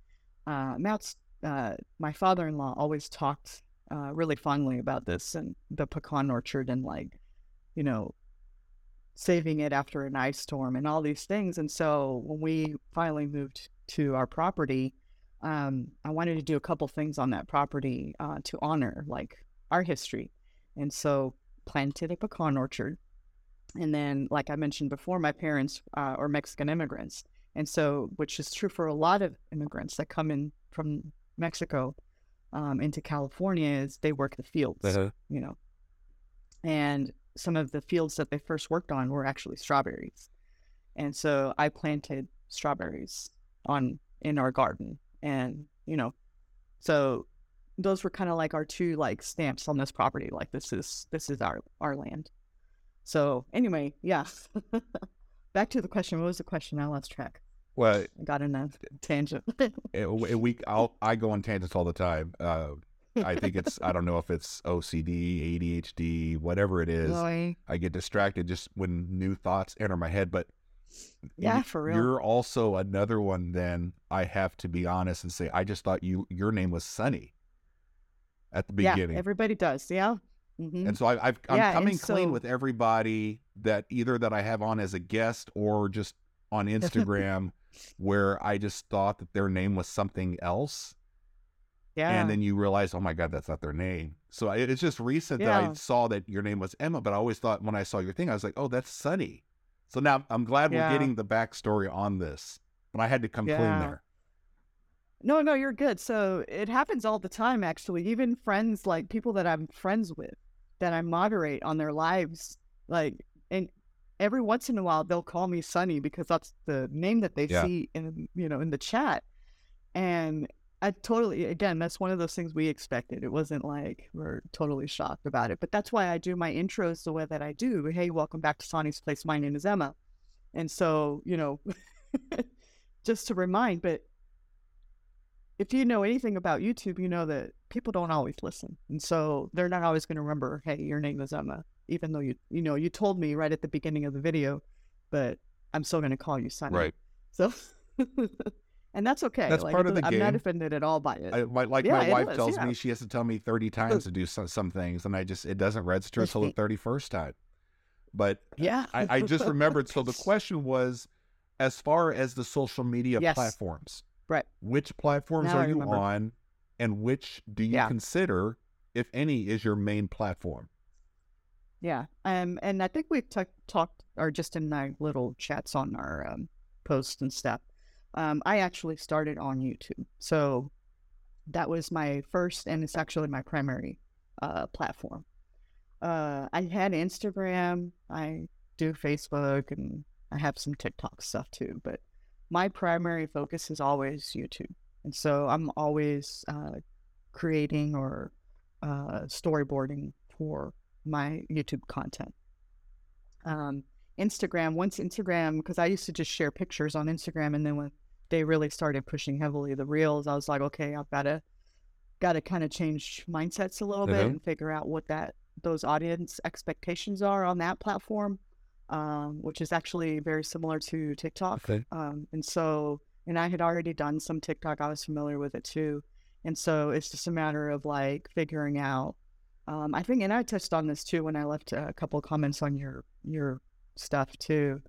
Speaker 2: uh, Matt's, uh, my father in law, always talked uh, really fondly about this and the pecan orchard and like, you know, saving it after an ice storm and all these things. And so when we finally moved to our property, um, I wanted to do a couple things on that property uh, to honor like our history. And so planted a pecan orchard. And then, like I mentioned before, my parents uh, are Mexican immigrants. And so, which is true for a lot of immigrants that come in from Mexico um, into California, is they work the fields, you know. And some of the fields that they first worked on were actually strawberries. And so I planted strawberries on in our garden. And, you know, so those were kind of like our two like stamps on this property. Like this is this is our our land. So anyway, yeah. Back to the question. What was the question? I lost track.
Speaker 1: Well,
Speaker 2: got in a tangent.
Speaker 1: week I'll I go on tangents all the time. Uh, I think it's I don't know if it's OCD, ADHD, whatever it is.
Speaker 2: Really?
Speaker 1: I get distracted just when new thoughts enter my head. But
Speaker 2: Yeah,
Speaker 1: you-
Speaker 2: for real.
Speaker 1: You're also another one. Then I have to be honest and say I just thought you your name was Sunny at the
Speaker 2: yeah,
Speaker 1: beginning.
Speaker 2: everybody does. Yeah. hmm
Speaker 1: And so I, I've, I'm
Speaker 2: Yeah,
Speaker 1: coming clean
Speaker 2: so-
Speaker 1: with everybody that either that I have on as a guest or just on Instagram, where I just thought that their name was something else,
Speaker 2: Yeah.
Speaker 1: and then you realize, oh my god, that's not their name. So I, it's just recent that I saw that your name was Emma, but I always thought when I saw your thing, I was like, oh, that's Sunny. So now I'm glad
Speaker 2: Yeah.
Speaker 1: we're getting the backstory on this, and I had to come clean there.
Speaker 2: No, no, you're good. So it happens all the time, actually. Even friends, like people that I'm friends with, that I moderate on their lives, like, and every once in a while they'll call me Sunny because that's the name that they
Speaker 1: Yeah.
Speaker 2: see in, you know, in the chat. And I totally, again, that's one of those things we expected. It wasn't like we're totally shocked about it, but that's why I do my intros the way that I do. Hey, welcome back to Sonny's Place. My name is Emma. And so, you know, just to remind, but if you know anything about YouTube, you know that people don't always listen. And so they're not always going to remember, hey, your name is Emma, even though you, you know, you told me right at the beginning of the video, but I'm still going to call you Sunny.
Speaker 1: Right.
Speaker 2: So, and that's okay.
Speaker 1: That's
Speaker 2: Like,
Speaker 1: part of the
Speaker 2: I'm not offended at all by it.
Speaker 1: I, my, like
Speaker 2: Yeah,
Speaker 1: my wife
Speaker 2: is,
Speaker 1: tells
Speaker 2: yeah.
Speaker 1: me, she has to tell me 30 times to do some, some things, and I just it doesn't register until the 31st time. but
Speaker 2: Yeah.
Speaker 1: I, I just remembered. So the question was, as far as the social media
Speaker 2: Yes.
Speaker 1: platforms,
Speaker 2: Right.
Speaker 1: which platforms
Speaker 2: Now
Speaker 1: are you on, and which do you
Speaker 2: Yeah.
Speaker 1: consider, if any, is your main platform?
Speaker 2: Yeah. Um, and I think we've ta- talked, or just in my little chats on our um, posts and stuff. Um, I actually started on YouTube, so that was my first, and it's actually my primary uh, platform. Uh, I had Instagram, I do Facebook, and I have some TikTok stuff too. But my primary focus is always YouTube, and so I'm always uh, creating or uh, storyboarding for my YouTube content. Um, Instagram, once Instagram, because I used to just share pictures on Instagram, and then when they really started pushing heavily the reels, I was like, okay, I've got to got to kind of change mindsets a little bit
Speaker 1: Mhm.
Speaker 2: and figure out what that those audience expectations are on that platform, um, which is actually very similar to TikTok.
Speaker 1: Okay.
Speaker 2: Um, and so, and I had already done some TikTok. I was familiar with it too. And so it's just a matter of like figuring out. Um, I think, and I touched on this too when I left a couple of comments on your your stuff too.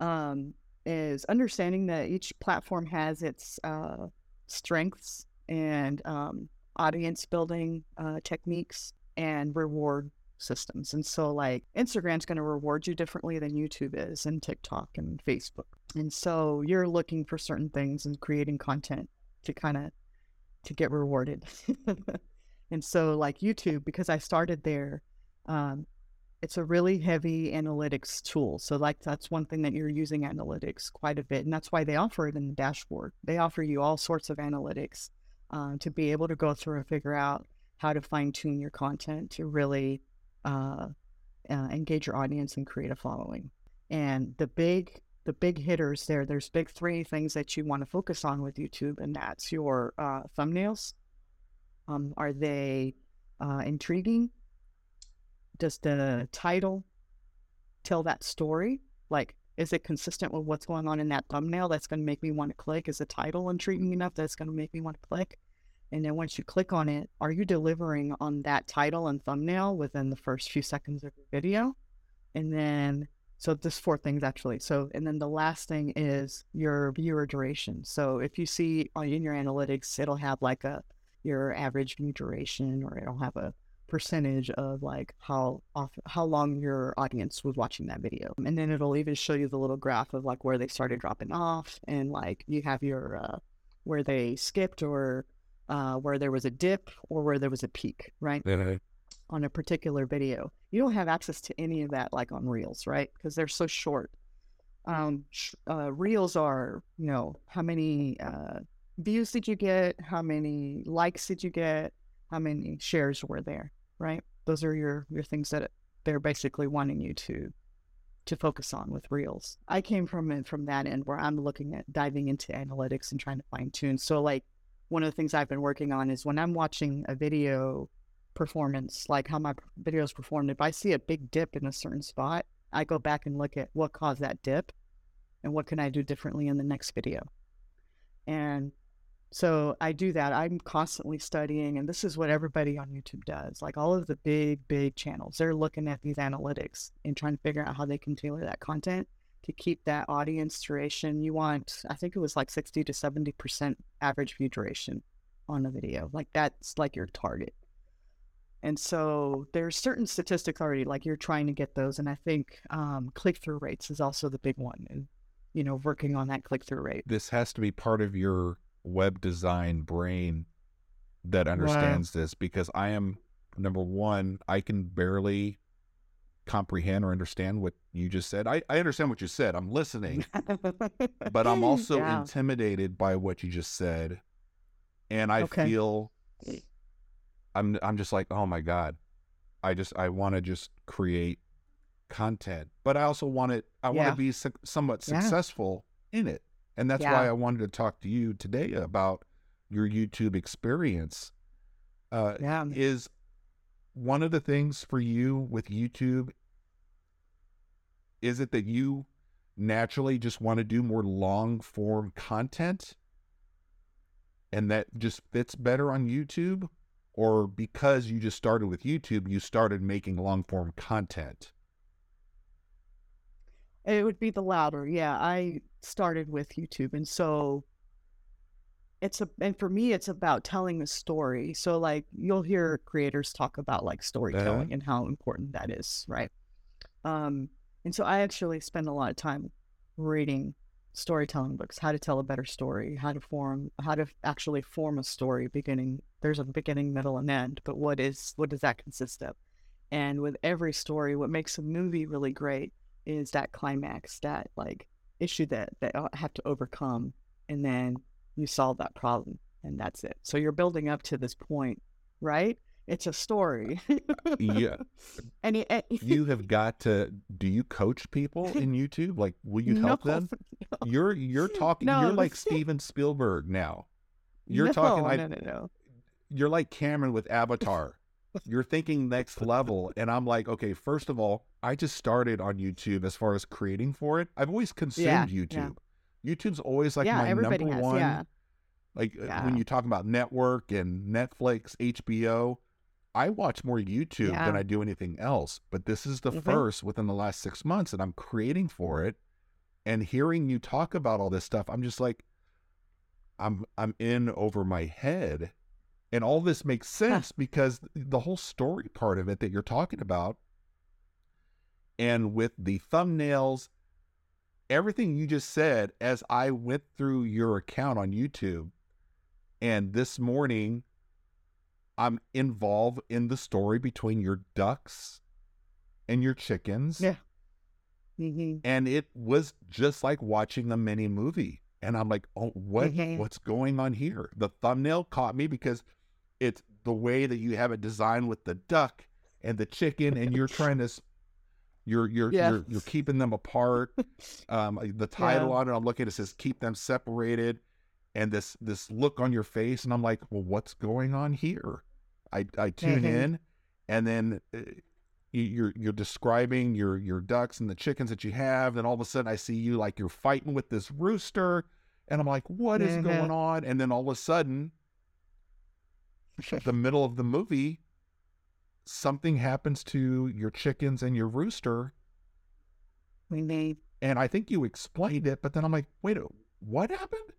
Speaker 2: Um, is understanding that each platform has its uh, strengths and um, audience building uh, techniques and reward systems. And so, like, Instagram's going to reward you differently than YouTube is, and TikTok and Facebook. And so, you're looking for certain things and creating content to kind of to get rewarded. and so, like YouTube, because I started there, um, it's a really heavy analytics tool. So, like, that's one thing that you're using analytics quite a bit, and that's why they offer it in the dashboard. They offer you all sorts of analytics uh, to be able to go through and figure out how to fine tune your content to really uh, uh, engage your audience and create a following. And the big the big hitters there, there's big three things that you want to focus on with YouTube, and that's your uh, thumbnails. Um, are they uh, intriguing? Does the title tell that story? Like, is it consistent with what's going on in that thumbnail that's going to make me want to click? Is the title intriguing enough that's going to make me want to click? And then once you click on it, are you delivering on that title and thumbnail within the first few seconds of your video? And then, so there's four things actually. So, and then the last thing is your viewer duration. So if you see in your analytics, it'll have like a your average view duration, or it'll have a percentage of like how off how long your audience was watching that video. And then it'll even show you the little graph of like where they started dropping off and like you have your uh where they skipped or uh where there was a dip or where there was a peak right? On a particular video. You don't have access to any of that like on reels right? Because they're so short. Um sh- uh, reels are you know how many uh views did you get? How many likes did you get? How many shares were there right? Those are your your things that they're basically wanting you to to focus on with reels. I came from from that end where i'm looking at diving into analytics and trying to fine tune. So like one of the things i've been working on is when i'm watching a video performance like how my videos performed if i see a big dip in a certain spot i go back and look at what caused that dip and what can i do differently in the next video. And so I do that. I'm constantly studying, and this is what everybody on YouTube does. Like all of the big, big channels, they're looking at these analytics and trying to figure out how they can tailor that content to keep that audience duration. You want, I think it was like 60 to 70% average view duration on a video. Like that's like your target. And so there's certain statistics already, like you're trying to get those. And I think um, click through rates is also the big one. And, you know, working on that click through rate.
Speaker 1: This has to be part of your web design brain that understands this because I am number one, I can barely comprehend or understand what you just said. I, I understand what you said. I'm listening, but I'm also
Speaker 2: Yeah.
Speaker 1: intimidated by what you just said. And I
Speaker 2: Okay.
Speaker 1: feel I'm I'm just like, oh my God. I just I want to just create content. But I also want it I want to be suc somewhat
Speaker 2: Yeah.
Speaker 1: successful in it. And that's why I wanted to talk to you today about your YouTube experience. Uh,
Speaker 2: yeah.
Speaker 1: is one of the things for you with YouTube is it that you naturally just want to do more long form content and that just fits better on YouTube or because you just started with YouTube you started making long form content
Speaker 2: It would be the louder. Yeah, I started with YouTube, and so it's a and for me, it's about telling a story. So like you'll hear creators talk about like storytelling and how important that is, right? Um, and so I actually spend a lot of time reading storytelling books, how to tell a better story, how to form, how to actually form a story. Beginning, there's a beginning, middle, and end, but what is what does that consist of? And with every story, what makes a movie really great is that climax, that like issue that they have to overcome, and then you solve that problem, and that's it. So you're building up to this point, right? It's a story.
Speaker 1: yeah.
Speaker 2: And, it, and
Speaker 1: you have got to do you coach people in YouTube? Like will you help
Speaker 2: no,
Speaker 1: them?
Speaker 2: no.
Speaker 1: You're you're talking
Speaker 2: No,
Speaker 1: you're like Steven Spielberg now. You're talking like
Speaker 2: no, no, no.
Speaker 1: you're like Cameron with Avatar. You're thinking next level. And I'm like, okay, first of all, I just started on YouTube as far as creating for it. I've always consumed
Speaker 2: Yeah, yeah.
Speaker 1: YouTube. YouTube's always like
Speaker 2: yeah,
Speaker 1: my number
Speaker 2: has.
Speaker 1: one.
Speaker 2: Yeah,
Speaker 1: Like uh,
Speaker 2: Yeah.
Speaker 1: when you talk about network and Netflix, HBO, I watch more YouTube
Speaker 2: Yeah.
Speaker 1: than I do anything else. But this is the
Speaker 2: Mhm.
Speaker 1: first within the last six months that I'm creating for it. And hearing you talk about all this stuff, I'm just like, I'm I'm in over my head. And all this makes sense because the whole story part of it that you're talking about, and with the thumbnails, everything you just said, as I went through your account on YouTube, and this morning, I'm involved in the story between your ducks and your chickens.
Speaker 2: Yeah. hmm
Speaker 1: And it was just like watching a mini movie. And I'm like, oh, what
Speaker 2: Mhm.
Speaker 1: what's going on here? The thumbnail caught me because it's the way that you have it designed with the duck and the chicken, and you're trying to you're you're
Speaker 2: Yeah.
Speaker 1: you're, you're keeping them apart. Um, the title
Speaker 2: Yeah.
Speaker 1: on it, I'm looking, it says keep them separated, and this this look on your face, and I'm like, well, what's going on here? I I tune
Speaker 2: Mhm.
Speaker 1: in, and then uh, you- you're you're describing your your ducks and the chickens that you have, and all of a sudden I see you like you're fighting with this rooster, and I'm like, what is
Speaker 2: Mhm.
Speaker 1: going on? And then all of a sudden, the middle of the movie, something happens to your chickens and your rooster,
Speaker 2: We need.
Speaker 1: and I think you explained it, but then I'm like, wait, what happened?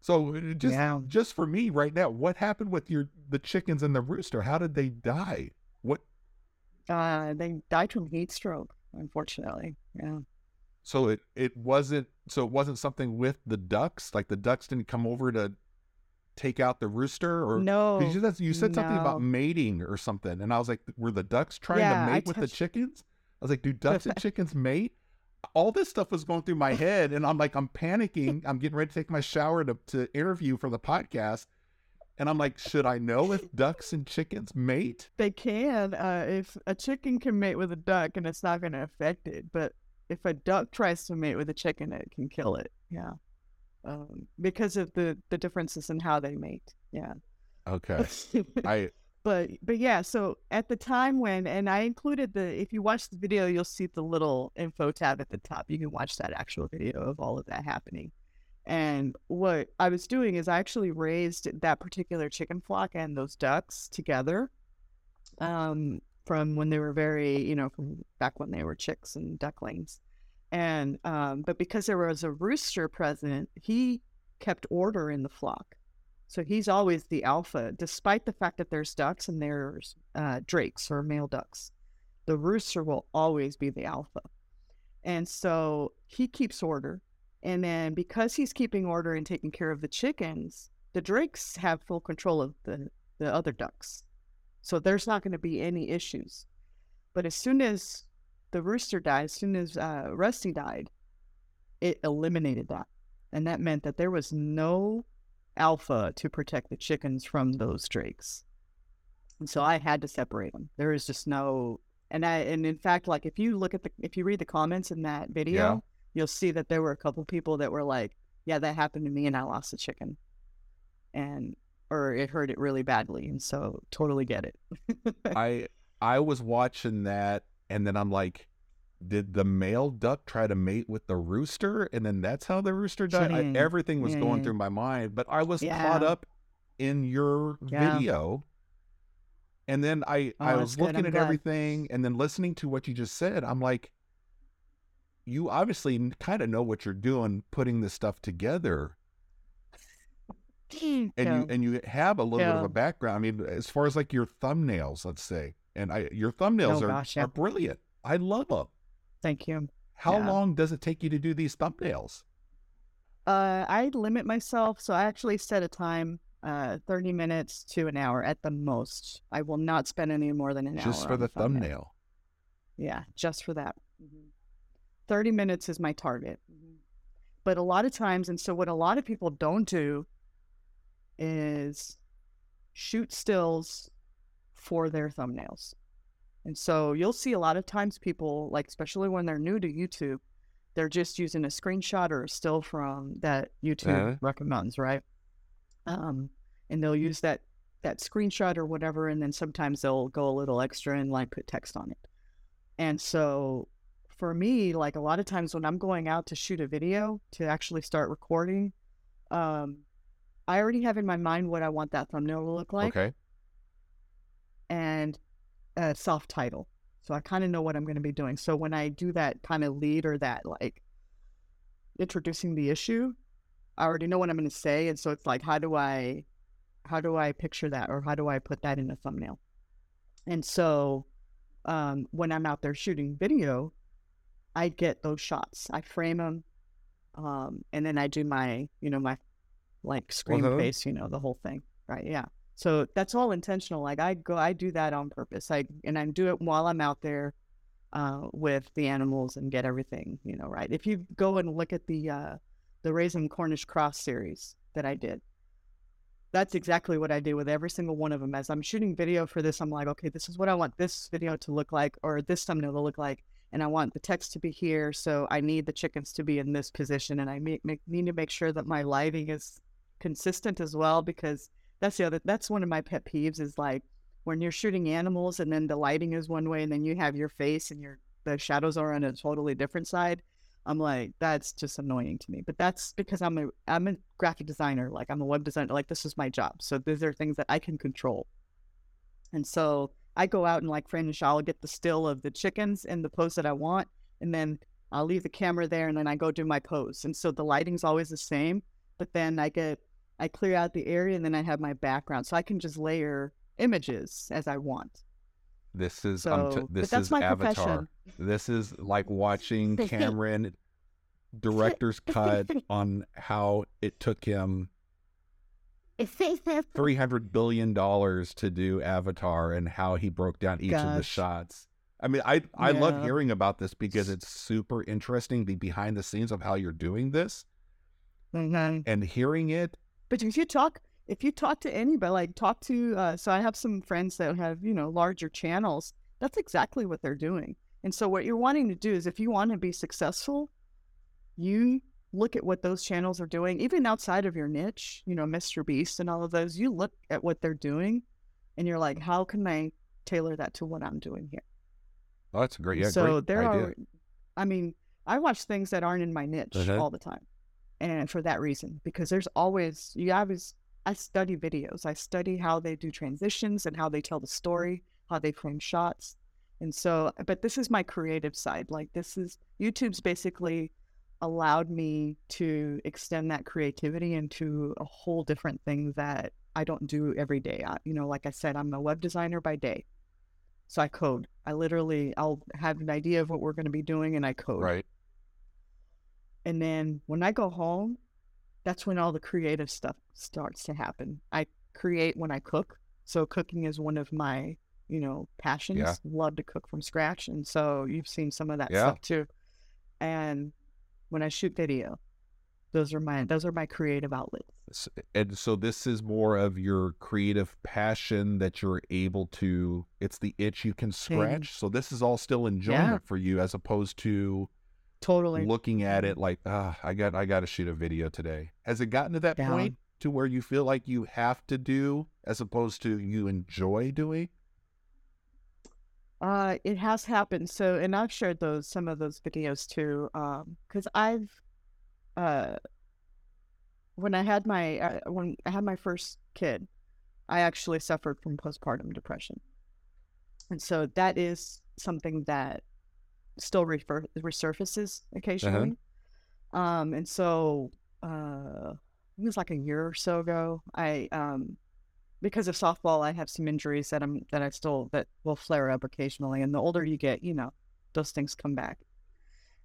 Speaker 1: So uh, just
Speaker 2: yeah.
Speaker 1: just for me right now, what happened with your the chickens and the rooster? How did they die? What?
Speaker 2: Uh, they died from heat stroke, unfortunately. Yeah.
Speaker 1: So it it wasn't so it wasn't something with the ducks. Like the ducks didn't come over to take out the rooster, or
Speaker 2: No.
Speaker 1: you said, you said something
Speaker 2: no.
Speaker 1: about mating or something, and I was like, were the ducks trying
Speaker 2: Yeah,
Speaker 1: to
Speaker 2: I
Speaker 1: mate with the chickens? I was like, do ducks and chickens mate? All this stuff was going through my head, and I'm like, I'm panicking. I'm getting ready to take my shower to to interview for the podcast, and I'm like, should I know if ducks and chickens mate?
Speaker 2: They can. Uh, if a chicken can mate with a duck, and it's not going to affect it, but if a duck tries to mate with a chicken, it can kill it. Yeah. Um, because of the the differences in how they mate. Yeah.
Speaker 1: Okay, I
Speaker 2: but but yeah so at the time when and i included the if you watch the video you'll see the little info tab at the top you can watch that actual video of all of that happening and what i was doing is i actually raised that particular chicken flock and those ducks together um from when they were very you know from back when they were chicks and ducklings and um but because there was a rooster present he kept order in the flock so he's always the alpha, despite the fact that there's ducks and there's uh, drakes or male ducks. The rooster will always be the alpha. And so he keeps order. And then because he's keeping order and taking care of the chickens, the drakes have full control of the, the other ducks. So there's not going to be any issues. But as soon as the rooster died, as soon as uh, Rusty died, it eliminated that. And that meant that there was no alpha to protect the chickens from those drakes. And so I had to separate them. There is just no and I and in fact like if you look at the if you read the comments in that video,
Speaker 1: Yeah.
Speaker 2: you'll see that there were a couple people that were like, Yeah, that happened to me and I lost a chicken. And or it hurt it really badly. And so totally get it.
Speaker 1: I I was watching that, and then I'm like, did the male duck try to mate with the rooster, and then that's how the rooster died? I, everything was
Speaker 2: Yeah,
Speaker 1: going
Speaker 2: yeah.
Speaker 1: through my mind, but I was caught up in your
Speaker 2: Yeah.
Speaker 1: video, and then I oh, I
Speaker 2: Oh,
Speaker 1: was looking
Speaker 2: I'm
Speaker 1: at
Speaker 2: glad.
Speaker 1: everything, and then listening to what you just said. I'm like, you obviously kind of know what you're doing putting this stuff together and
Speaker 2: Yeah.
Speaker 1: you and you have a little bit of a background. I mean, as far as like your thumbnails, let's say, and I your thumbnails
Speaker 2: Oh,
Speaker 1: are,
Speaker 2: gosh, yeah.
Speaker 1: are brilliant. I love them.
Speaker 2: Thank you.
Speaker 1: How
Speaker 2: Yeah.
Speaker 1: long does it take you to do these thumbnails?
Speaker 2: Uh, I limit myself, so I actually set a time, uh, thirty minutes to an hour at the most. I will not spend any more than an hour
Speaker 1: Just for
Speaker 2: on
Speaker 1: the
Speaker 2: thumbnail.
Speaker 1: thumbnail.
Speaker 2: Yeah, just for that. 30 minutes is my target. But a lot of times, and so what a lot of people don't do is shoot stills for their thumbnails. And so you'll see a lot of times people, like, especially when they're new to YouTube, they're just using a screenshot or a still from that YouTube
Speaker 1: Uh-huh.
Speaker 2: recommends, right? Um, and they'll use that that screenshot or whatever, and then sometimes they'll go a little extra and like put text on it. And so for me, like a lot of times when I'm going out to shoot a video to actually start recording, um, I already have in my mind what I want that thumbnail to look like
Speaker 1: okay.
Speaker 2: And a soft title. So I kind of know what I'm going to be doing. So when I do that kind of lead or that like introducing the issue, I already know what I'm going to say. And so it's like, how do I, how do I picture that or how do I put that in a thumbnail? And so um, when I'm out there shooting video, I get those shots. I frame them, um, and then I do my, you know, my like screen
Speaker 1: Uh-huh.
Speaker 2: face, you know, the whole thing, right? Yeah. So that's all intentional. Like I go, I do that on purpose. I and I do it while I'm out there uh, with the animals and get everything, you know, right. If you go and look at the uh, the Raising Cornish Cross series that I did, that's exactly what I do with every single one of them. As I'm shooting video for this, I'm like, okay, this is what I want this video to look like, or this thumbnail to look like, and I want the text to be here. So I need the chickens to be in this position, and I make, make, need to make sure that my lighting is consistent as well, because that's the other. That's one of my pet peeves is like when you're shooting animals, and then the lighting is one way, and then you have your face and your the shadows are on a totally different side. I'm like, that's just annoying to me. But that's because I'm a I'm a graphic designer. Like I'm a web designer. Like this is my job. So these are things that I can control. And so I go out and like finish. I'll get the still of the chickens in the pose that I want, and then I'll leave the camera there, and then I go do my pose. And so the lighting's always the same, but then I get I clear out the area, and then I have my background, so I can just layer images as I want.
Speaker 1: This is
Speaker 2: So,
Speaker 1: um, t- this is
Speaker 2: my
Speaker 1: Avatar.
Speaker 2: profession.
Speaker 1: This is like watching Cameron director's cut on how it took him three hundred billion dollars to do Avatar and how he broke down each of the shots. I mean, I I love hearing about this because it's super interesting the behind the scenes of how you're doing this
Speaker 2: Mhm.
Speaker 1: and hearing it.
Speaker 2: But if you talk, if you talk to anybody, like talk to, uh, so I have some friends that have, you know, larger channels. That's exactly what they're doing. And so what you're wanting to do is if you want to be successful, you look at what those channels are doing, even outside of your niche, you know, Mr. Beast and all of those, you look at what they're doing and you're like, how can I tailor that to what I'm doing here?
Speaker 1: Oh, that's a great. Yeah,
Speaker 2: so
Speaker 1: great
Speaker 2: there
Speaker 1: idea.
Speaker 2: are, I mean, I watch things that aren't in my niche
Speaker 1: Uh-huh.
Speaker 2: all the time, and for that reason, because there's always you always I study videos, I study how they do transitions and how they tell the story, how they frame shots, and so. But this is my creative side. Like this is YouTube's basically allowed me to extend that creativity into a whole different thing that I don't do every day. I, you know, like I said, I'm a web designer by day. So I code. I literally, I'll have an idea of what we're going to be doing and I code.
Speaker 1: Right.
Speaker 2: And then when I go home, that's when all the creative stuff starts to happen. I create when I cook. So cooking is one of my, you know, passions.
Speaker 1: Yeah.
Speaker 2: Love to cook from scratch. And so you've seen some of that
Speaker 1: Yeah.
Speaker 2: stuff too. And when I shoot video, those are my those are my creative outlets.
Speaker 1: And so this is more of your creative passion that you're able to. It's the itch you can scratch. So this is all still enjoyment for you, as opposed to
Speaker 2: Totally.
Speaker 1: looking at it like, ah, I got, I got to shoot a video today. Has it gotten to that
Speaker 2: Yeah.
Speaker 1: point to where you feel like you have to do, as opposed to you enjoy doing?
Speaker 2: Uh, it has happened. So, and I've shared those some of those videos too. Um, because I've, uh, when I had my uh, when I had my first kid, I actually suffered from postpartum depression, and so that is something that still refer- resurfaces occasionally. Um, and so uh, it was like a year or so ago. I um, because of softball, I have some injuries that I'm that I still that will flare up occasionally. And the older you get, you know, those things come back.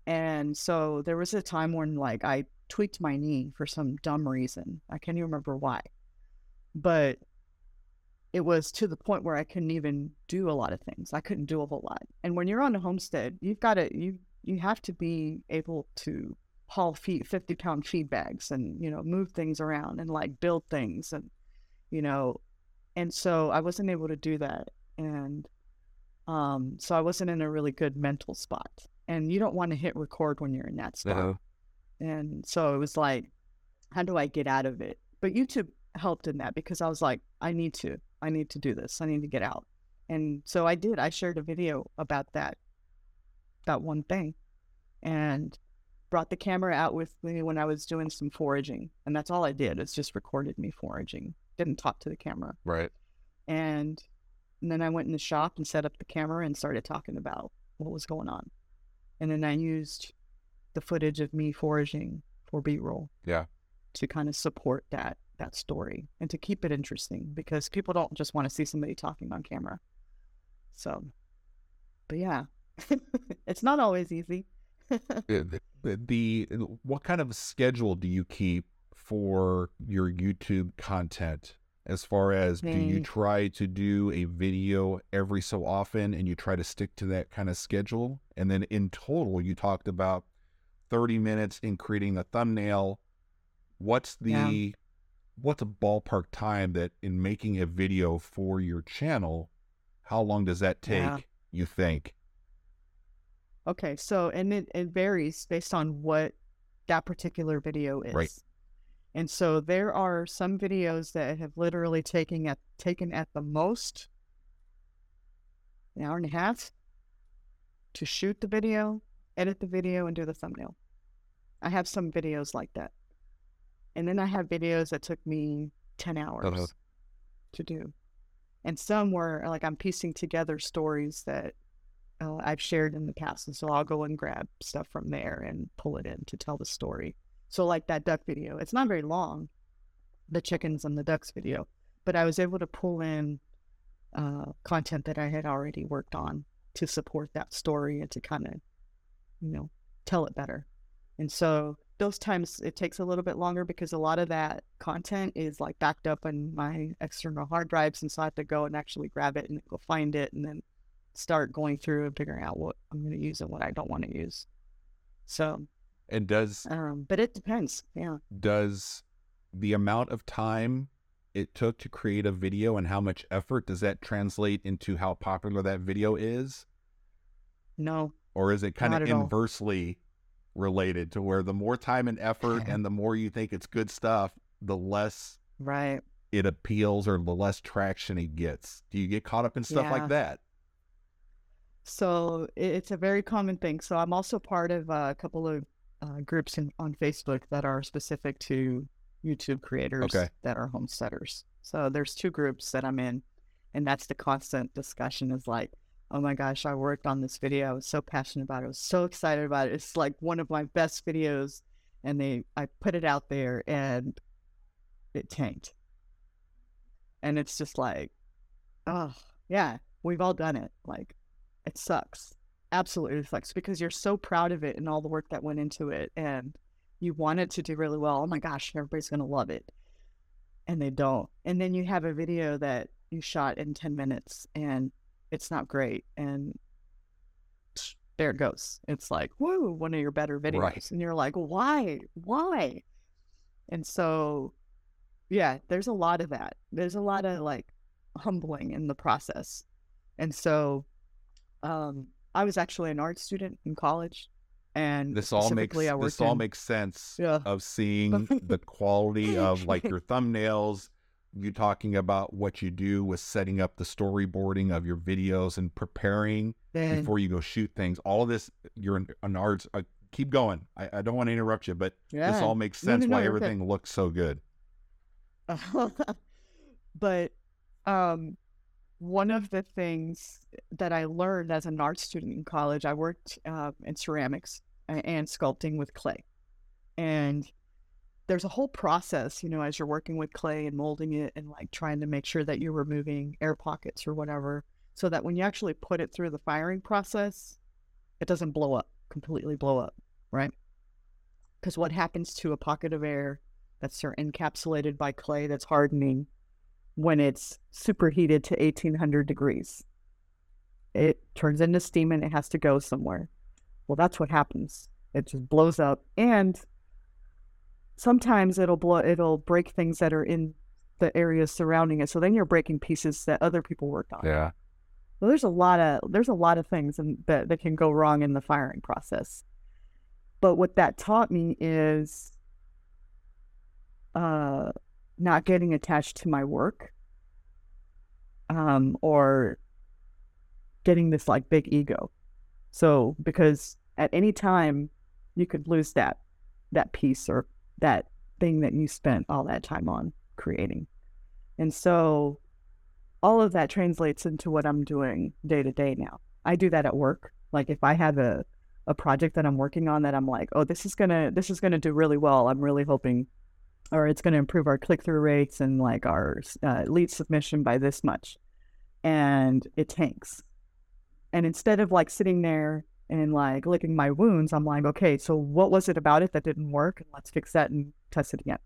Speaker 2: And so there was a time when like I tweaked my knee for some dumb reason. I can't even remember why. But it was to the point where I couldn't even do a lot of things. I couldn't do a whole lot. And when you're on a homestead, you've got to you you have to be able to haul feet 50 pound feed bags and you know move things around and like build things and you know and so I wasn't able to do that and um so I wasn't in a really good mental spot and you don't want to hit record when you're in that spot
Speaker 1: Uh-huh.
Speaker 2: and so it was like, how do I get out of it? But YouTube helped in that because I was like, I need to, I need to do this. I need to get out. And so I did. I shared a video about that, that one thing, and brought the camera out with me when I was doing some foraging. And that's all I did. It's just recorded me foraging. Didn't talk to the camera.
Speaker 1: Right.
Speaker 2: And, and then I went in the shop and set up the camera and started talking about what was going on. And then I used the footage of me foraging for B-roll.
Speaker 1: Yeah.
Speaker 2: To kind of support that that story and to keep it interesting because people don't just want to see somebody talking on camera. So, but yeah, it's not always easy.
Speaker 1: Uh, the, the what kind of schedule do you keep for your YouTube content? As far as do you try to do a video every so often and you try to stick to that kind of schedule? And then in total, you talked about 30 minutes in creating a thumbnail. What's the
Speaker 2: Yeah.
Speaker 1: What's a ballpark time that in making a video for your channel, how long does that take,
Speaker 2: Yeah.
Speaker 1: you think?
Speaker 2: Okay, so and it, it varies based on what that particular video is.
Speaker 1: Right.
Speaker 2: And so there are some videos that have literally taken at taken at the most an hour and a half to shoot the video, edit the video, and do the thumbnail. I have some videos like that. And then I have videos that took me 10 hours
Speaker 1: Uh-huh.
Speaker 2: to do. And some were like I'm piecing together stories that uh, I've shared in the past. And so I'll go and grab stuff from there and pull it in to tell the story. So, like that duck video, it's not very long, the chickens and the ducks video, but I was able to pull in uh, content that I had already worked on to support that story and to kind of, you know, tell it better. And so those times it takes a little bit longer because a lot of that content is like backed up on my external hard drives. And so I have to go and actually grab it and go find it and then start going through and figuring out what I'm going to use and what I don't want to use. So,
Speaker 1: And does
Speaker 2: um, but it depends. Yeah.
Speaker 1: does the amount of time it took to create a video and how much effort does that translate into how popular that video is
Speaker 2: No.
Speaker 1: or is it kind of
Speaker 2: inversely all.
Speaker 1: Related to where the more time and effort and the more you think it's good stuff the less
Speaker 2: Right.
Speaker 1: it appeals or the less traction it gets do you get caught up in stuff
Speaker 2: Yeah.
Speaker 1: like that
Speaker 2: So it's a very common thing. So I'm also part of a couple of uh, groups in, on Facebook that are specific to YouTube creators
Speaker 1: Okay.
Speaker 2: that are homesteaders. So there's two groups that I'm in, and that's the constant discussion is like, oh my gosh, I worked on this video. I was so passionate about it. I was so excited about it. It's like one of my best videos. And they, I put it out there and it tanked. And it's just like, oh, yeah, we've all done it. Like, it sucks. Absolutely sucks because you're so proud of it and all the work that went into it. And you want it to do really well. Oh my gosh, everybody's going to love it. And they don't. And then you have a video that you shot in 10 minutes and it's not great. And there it goes. It's like, whoa, one of your better videos.
Speaker 1: Right.
Speaker 2: And you're like, why? Why? And so, yeah, there's a lot of that. There's a lot of like humbling in the process. And so, um, I was actually an art student in college. And
Speaker 1: this all makes this all
Speaker 2: in-
Speaker 1: makes sense
Speaker 2: Yeah.
Speaker 1: of seeing the quality of like your thumbnails you talking about what you do with setting up the storyboarding of your videos and preparing
Speaker 2: then-
Speaker 1: before you go shoot things all of this you're an, an arts uh, keep going I, I don't want to interrupt you but this all makes sense
Speaker 2: no, no,
Speaker 1: why
Speaker 2: good.
Speaker 1: everything looks so good
Speaker 2: but um one of the things that I learned as an art student in college, I worked uh, in ceramics and sculpting with clay. And there's a whole process, you know, as you're working with clay and molding it and like trying to make sure that you're removing air pockets or whatever, so that when you actually put it through the firing process, it doesn't blow up, completely blow up, right? Because what happens to a pocket of air that's encapsulated by clay that's hardening when it's superheated to 1800 degrees. It turns into steam and it has to go somewhere. Well, that's what happens. It just blows up and sometimes it'll blow it'll break things that are in the areas surrounding it. So then you're breaking pieces that other people worked on.
Speaker 1: Yeah.
Speaker 2: So there's a lot of there's a lot of things in, that that can go wrong in the firing process. But what that taught me is uh not getting attached to my work um, or getting this like big ego. So because at any time you could lose that that piece or that thing that you spent all that time on creating. And so all of that translates into what I'm doing day to day now. I do that at work. Like if I have a a project that I'm working on that I'm like, oh, this is gonna this is gonna do really well. I'm really hoping or it's to improve our click through rates and like our uh, lead submission by this much. And it tanks. And instead of like sitting there and like licking my wounds, I'm like, okay, so what was it about it that didn't work? And let's fix that and test it again.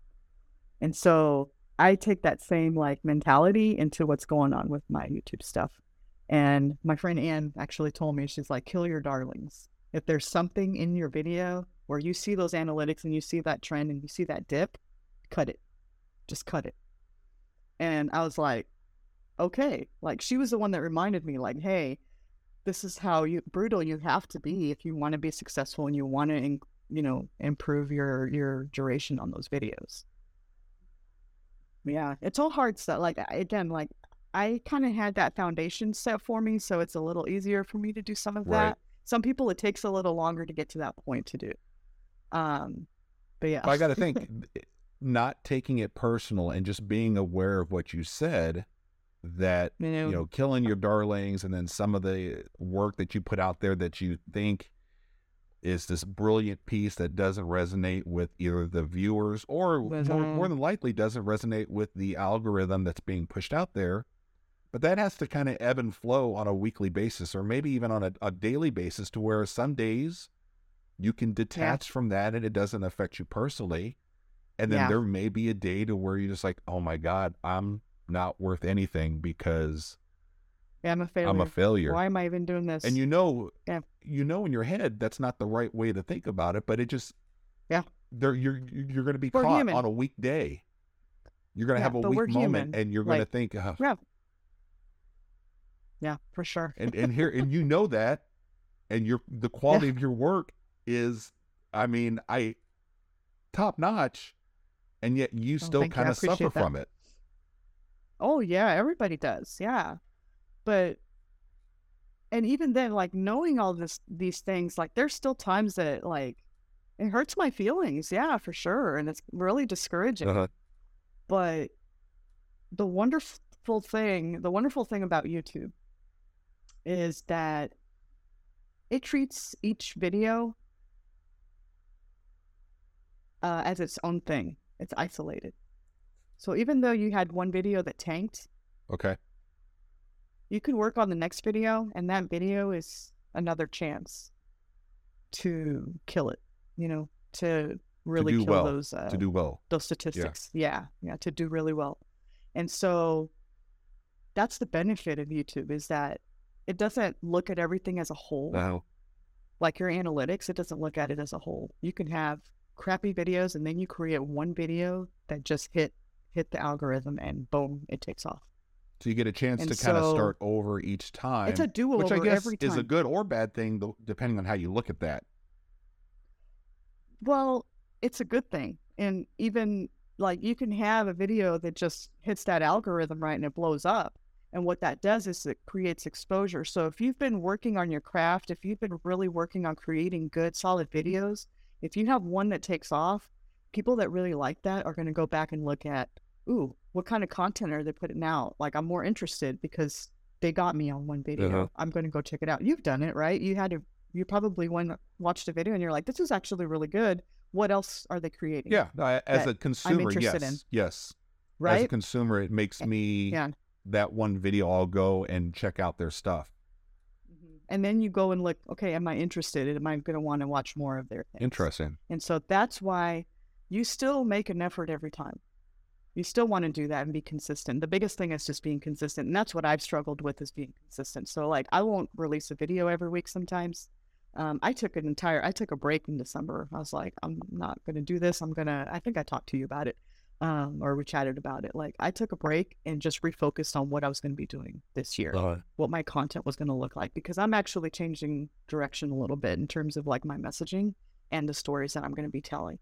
Speaker 2: And so I take that same like mentality into what's going on with my YouTube stuff. And my friend Anne actually told me, she's like, kill your darlings. If there's something in your video where you see those analytics and you see that trend and you see that dip, cut it. Just cut it. And I was like, okay. Like she was the one that reminded me, like, hey, this is how you brutal you have to be if you want to be successful and you want to, you know, improve your your duration on those videos. Yeah, it's all hard stuff. Like again, like I kind of had that foundation set for me, so it's a little easier for me to do some of that. Some people it takes a little longer to get to that point to do. Um, but yeah,
Speaker 1: I got to think not taking it personal and just being aware of what you said that you know, you know killing your darlings and then some of the work that you put out there that you think is this brilliant piece that doesn't resonate with either the viewers or more, more, than likely doesn't resonate with the algorithm that's being pushed out there but that has to kind of ebb and flow on a weekly basis or maybe even on a, a daily basis to where some days you can detach yeah. from that and it doesn't affect you personally and then yeah. there may be a day to where you're just like, oh my God, I'm not worth anything because
Speaker 2: yeah, I'm a failure.
Speaker 1: I'm a failure.
Speaker 2: Why am I even doing this?
Speaker 1: And you know, yeah. you know in your head that's not the right way to think about it, but it just
Speaker 2: yeah,
Speaker 1: there you're you're going to be we're caught human. on a weak day. You're going to yeah, have a weak moment, human. and you're going to think,
Speaker 2: oh. yeah, yeah, for sure.
Speaker 1: and and here and you know that, and your the quality yeah. of your work is, I mean, I top notch and yet you oh, still kind of suffer that. from it.
Speaker 2: Oh yeah, everybody does. Yeah. But and even then like knowing all this these things like there's still times that like it hurts my feelings. Yeah, for sure, and it's really discouraging. Uh-huh. But the wonderful thing, the wonderful thing about YouTube is that it treats each video uh, as its own thing. It's isolated. So even though you had one video that tanked,
Speaker 1: okay,
Speaker 2: you can work on the next video, and that video is another chance to kill it. You know, to really
Speaker 1: to
Speaker 2: kill
Speaker 1: well.
Speaker 2: those
Speaker 1: uh, to do well
Speaker 2: those statistics. Yeah. yeah, yeah, to do really well. And so that's the benefit of YouTube is that it doesn't look at everything as a whole.
Speaker 1: Wow.
Speaker 2: Like your analytics, it doesn't look at it as a whole. You can have crappy videos and then you create one video that just hit hit the algorithm and boom, it takes off.
Speaker 1: So you get a chance and to so, kind of start over each time.
Speaker 2: It's a do
Speaker 1: which I guess
Speaker 2: is
Speaker 1: a good or bad thing, depending on how you look at that.
Speaker 2: Well, it's a good thing, and even like you can have a video that just hits that algorithm right and it blows up. And what that does is it creates exposure. So if you've been working on your craft, if you've been really working on creating good, solid mm-hmm. videos, if you have one that takes off, people that really like that are going to go back and look at, ooh, what kind of content are they putting out? Like, I'm more interested because they got me on one video.
Speaker 1: Uh-huh.
Speaker 2: I'm going to go check it out. You've done it, right? You had to. You probably went watched a video and you're like, this is actually really good. What else are they creating?
Speaker 1: Yeah, no, as a consumer,
Speaker 2: interested
Speaker 1: yes,
Speaker 2: in.
Speaker 1: yes. right. As a consumer, it makes me
Speaker 2: Yeah.
Speaker 1: that one video. I'll go and check out their stuff.
Speaker 2: And then you go and look. Okay, am I interested? Am I going to want to watch more of their things?
Speaker 1: Interesting.
Speaker 2: And so that's why you still make an effort every time. You still want to do that and be consistent. The biggest thing is just being consistent. And that's what I've struggled with is being consistent. So like I won't release a video every week sometimes. Um, I took an entire I took a break in December. I was like, I'm not gonna do this. I'm gonna I think I talked to you about it. Um, or we chatted about it. Like I took a break and just refocused on what I was gonna be doing this year
Speaker 1: Uh,
Speaker 2: what my content was going to look like because I'm actually changing direction a little bit in terms of like my messaging and the stories that I'm going to be telling.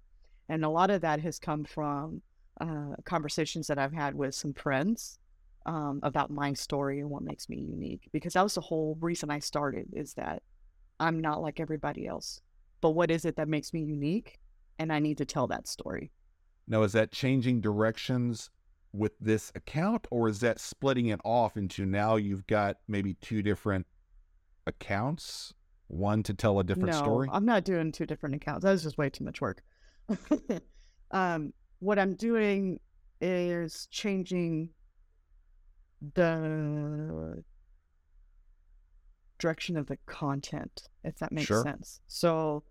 Speaker 2: And a lot of that has come from uh, conversations that I've had with some friends um, about my story and what makes me unique. Because that was the whole reason I started is that I'm not like everybody else. But what is it that makes me unique? And I need to tell that story.
Speaker 1: now, is that changing directions with this account, or is that splitting it off into now you've got maybe two different accounts, one to tell a different
Speaker 2: no,
Speaker 1: story?
Speaker 2: I'm not doing two different accounts. That was just way too much work. um, what I'm doing is changing the direction of the content, if that makes
Speaker 1: Sure.
Speaker 2: sense. So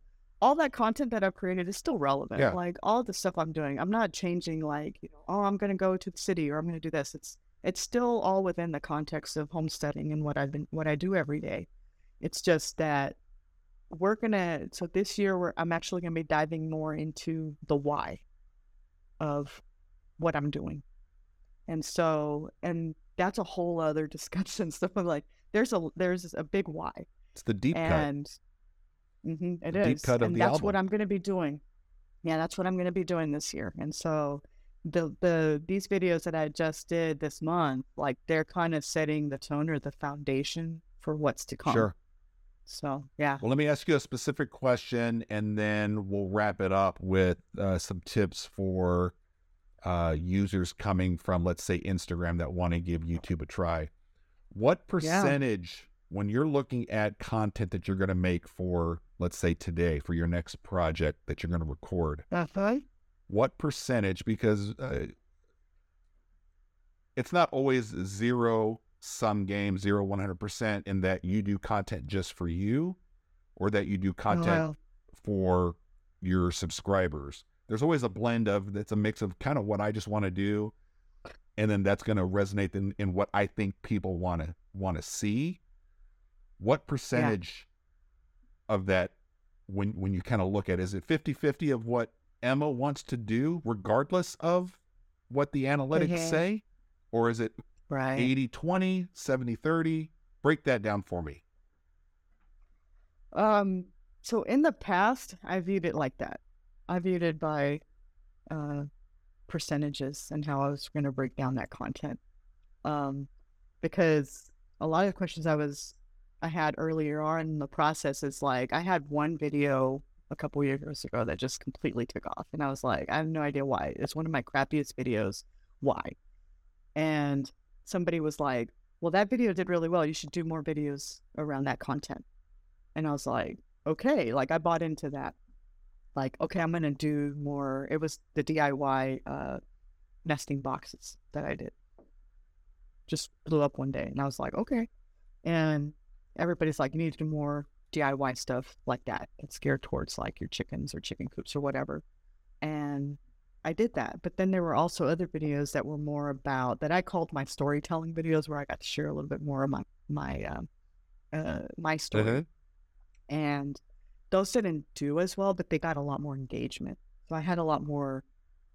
Speaker 2: all that content that I've created is still relevant.
Speaker 1: Yeah.
Speaker 2: Like all the stuff I'm doing, I'm not changing like, you know, oh, I'm going to go to the city or I'm going to do this. It's it's still all within the context of homesteading and what I've been what I do every day. It's just that we're gonna so this year we're I'm actually gonna be diving more into the why of what I'm doing. And so and that's a whole other discussion. So I'm like there's a there's a big why.
Speaker 1: It's the deep cut.
Speaker 2: and hmm it
Speaker 1: The deep
Speaker 2: is.
Speaker 1: cut of
Speaker 2: and
Speaker 1: the
Speaker 2: that's what. I'm gonna be doing. Yeah, that's what I'm gonna be doing this year. And so the the these videos that I just did this month, like they're kind of setting the tone or the foundation for what's to come.
Speaker 1: Sure.
Speaker 2: So yeah.
Speaker 1: Well, let me ask you a specific question, and then we'll wrap it up with uh, some tips for uh, users coming from, let's say, Instagram that want to give YouTube a try. What percentage, when you're looking at content that you're going to make for, let's say, today, for your next project that you're going to record,
Speaker 2: Uh-huh.
Speaker 1: what percentage? Because uh, it's not always zero sum game, zero 100% in that you do content just for you or that you do content
Speaker 2: Well,
Speaker 1: for your subscribers. There's always a blend of that's a mix of kind of what I just want to do, and then that's going to resonate in, in what I think people want to want to see. What percentage of that, when when you kind of look at, it, is it 50-50 of what Emma wants to do, regardless of what the analytics
Speaker 2: Mhm.
Speaker 1: say, or is it
Speaker 2: right.
Speaker 1: 80-20, 70-30? Break that down for me.
Speaker 2: Um, so in the past, I viewed it like that. I viewed it by uh, percentages and how I was going to break down that content. Um, because a lot of the questions I was I had earlier on in the process is like I had one video a couple years ago that just completely took off, and I was like, I have no idea why. It's one of my crappiest videos. Why? And somebody was like, Well, that video did really well. You should do more videos around that content. And I was like, okay, like I bought into that. Like, okay, I'm gonna do more. It was the DIY uh, nesting boxes that I did. Just blew up one day, and I was like, okay. And everybody's like, you need to do more DIY stuff like that. It's geared towards like your chickens or chicken coops or whatever. And I did that. But then there were also other videos that were more about that I called my storytelling videos, where I got to share a little bit more of my my um, uh, my story and those didn't do as well, but they got a lot more engagement. So I had a lot more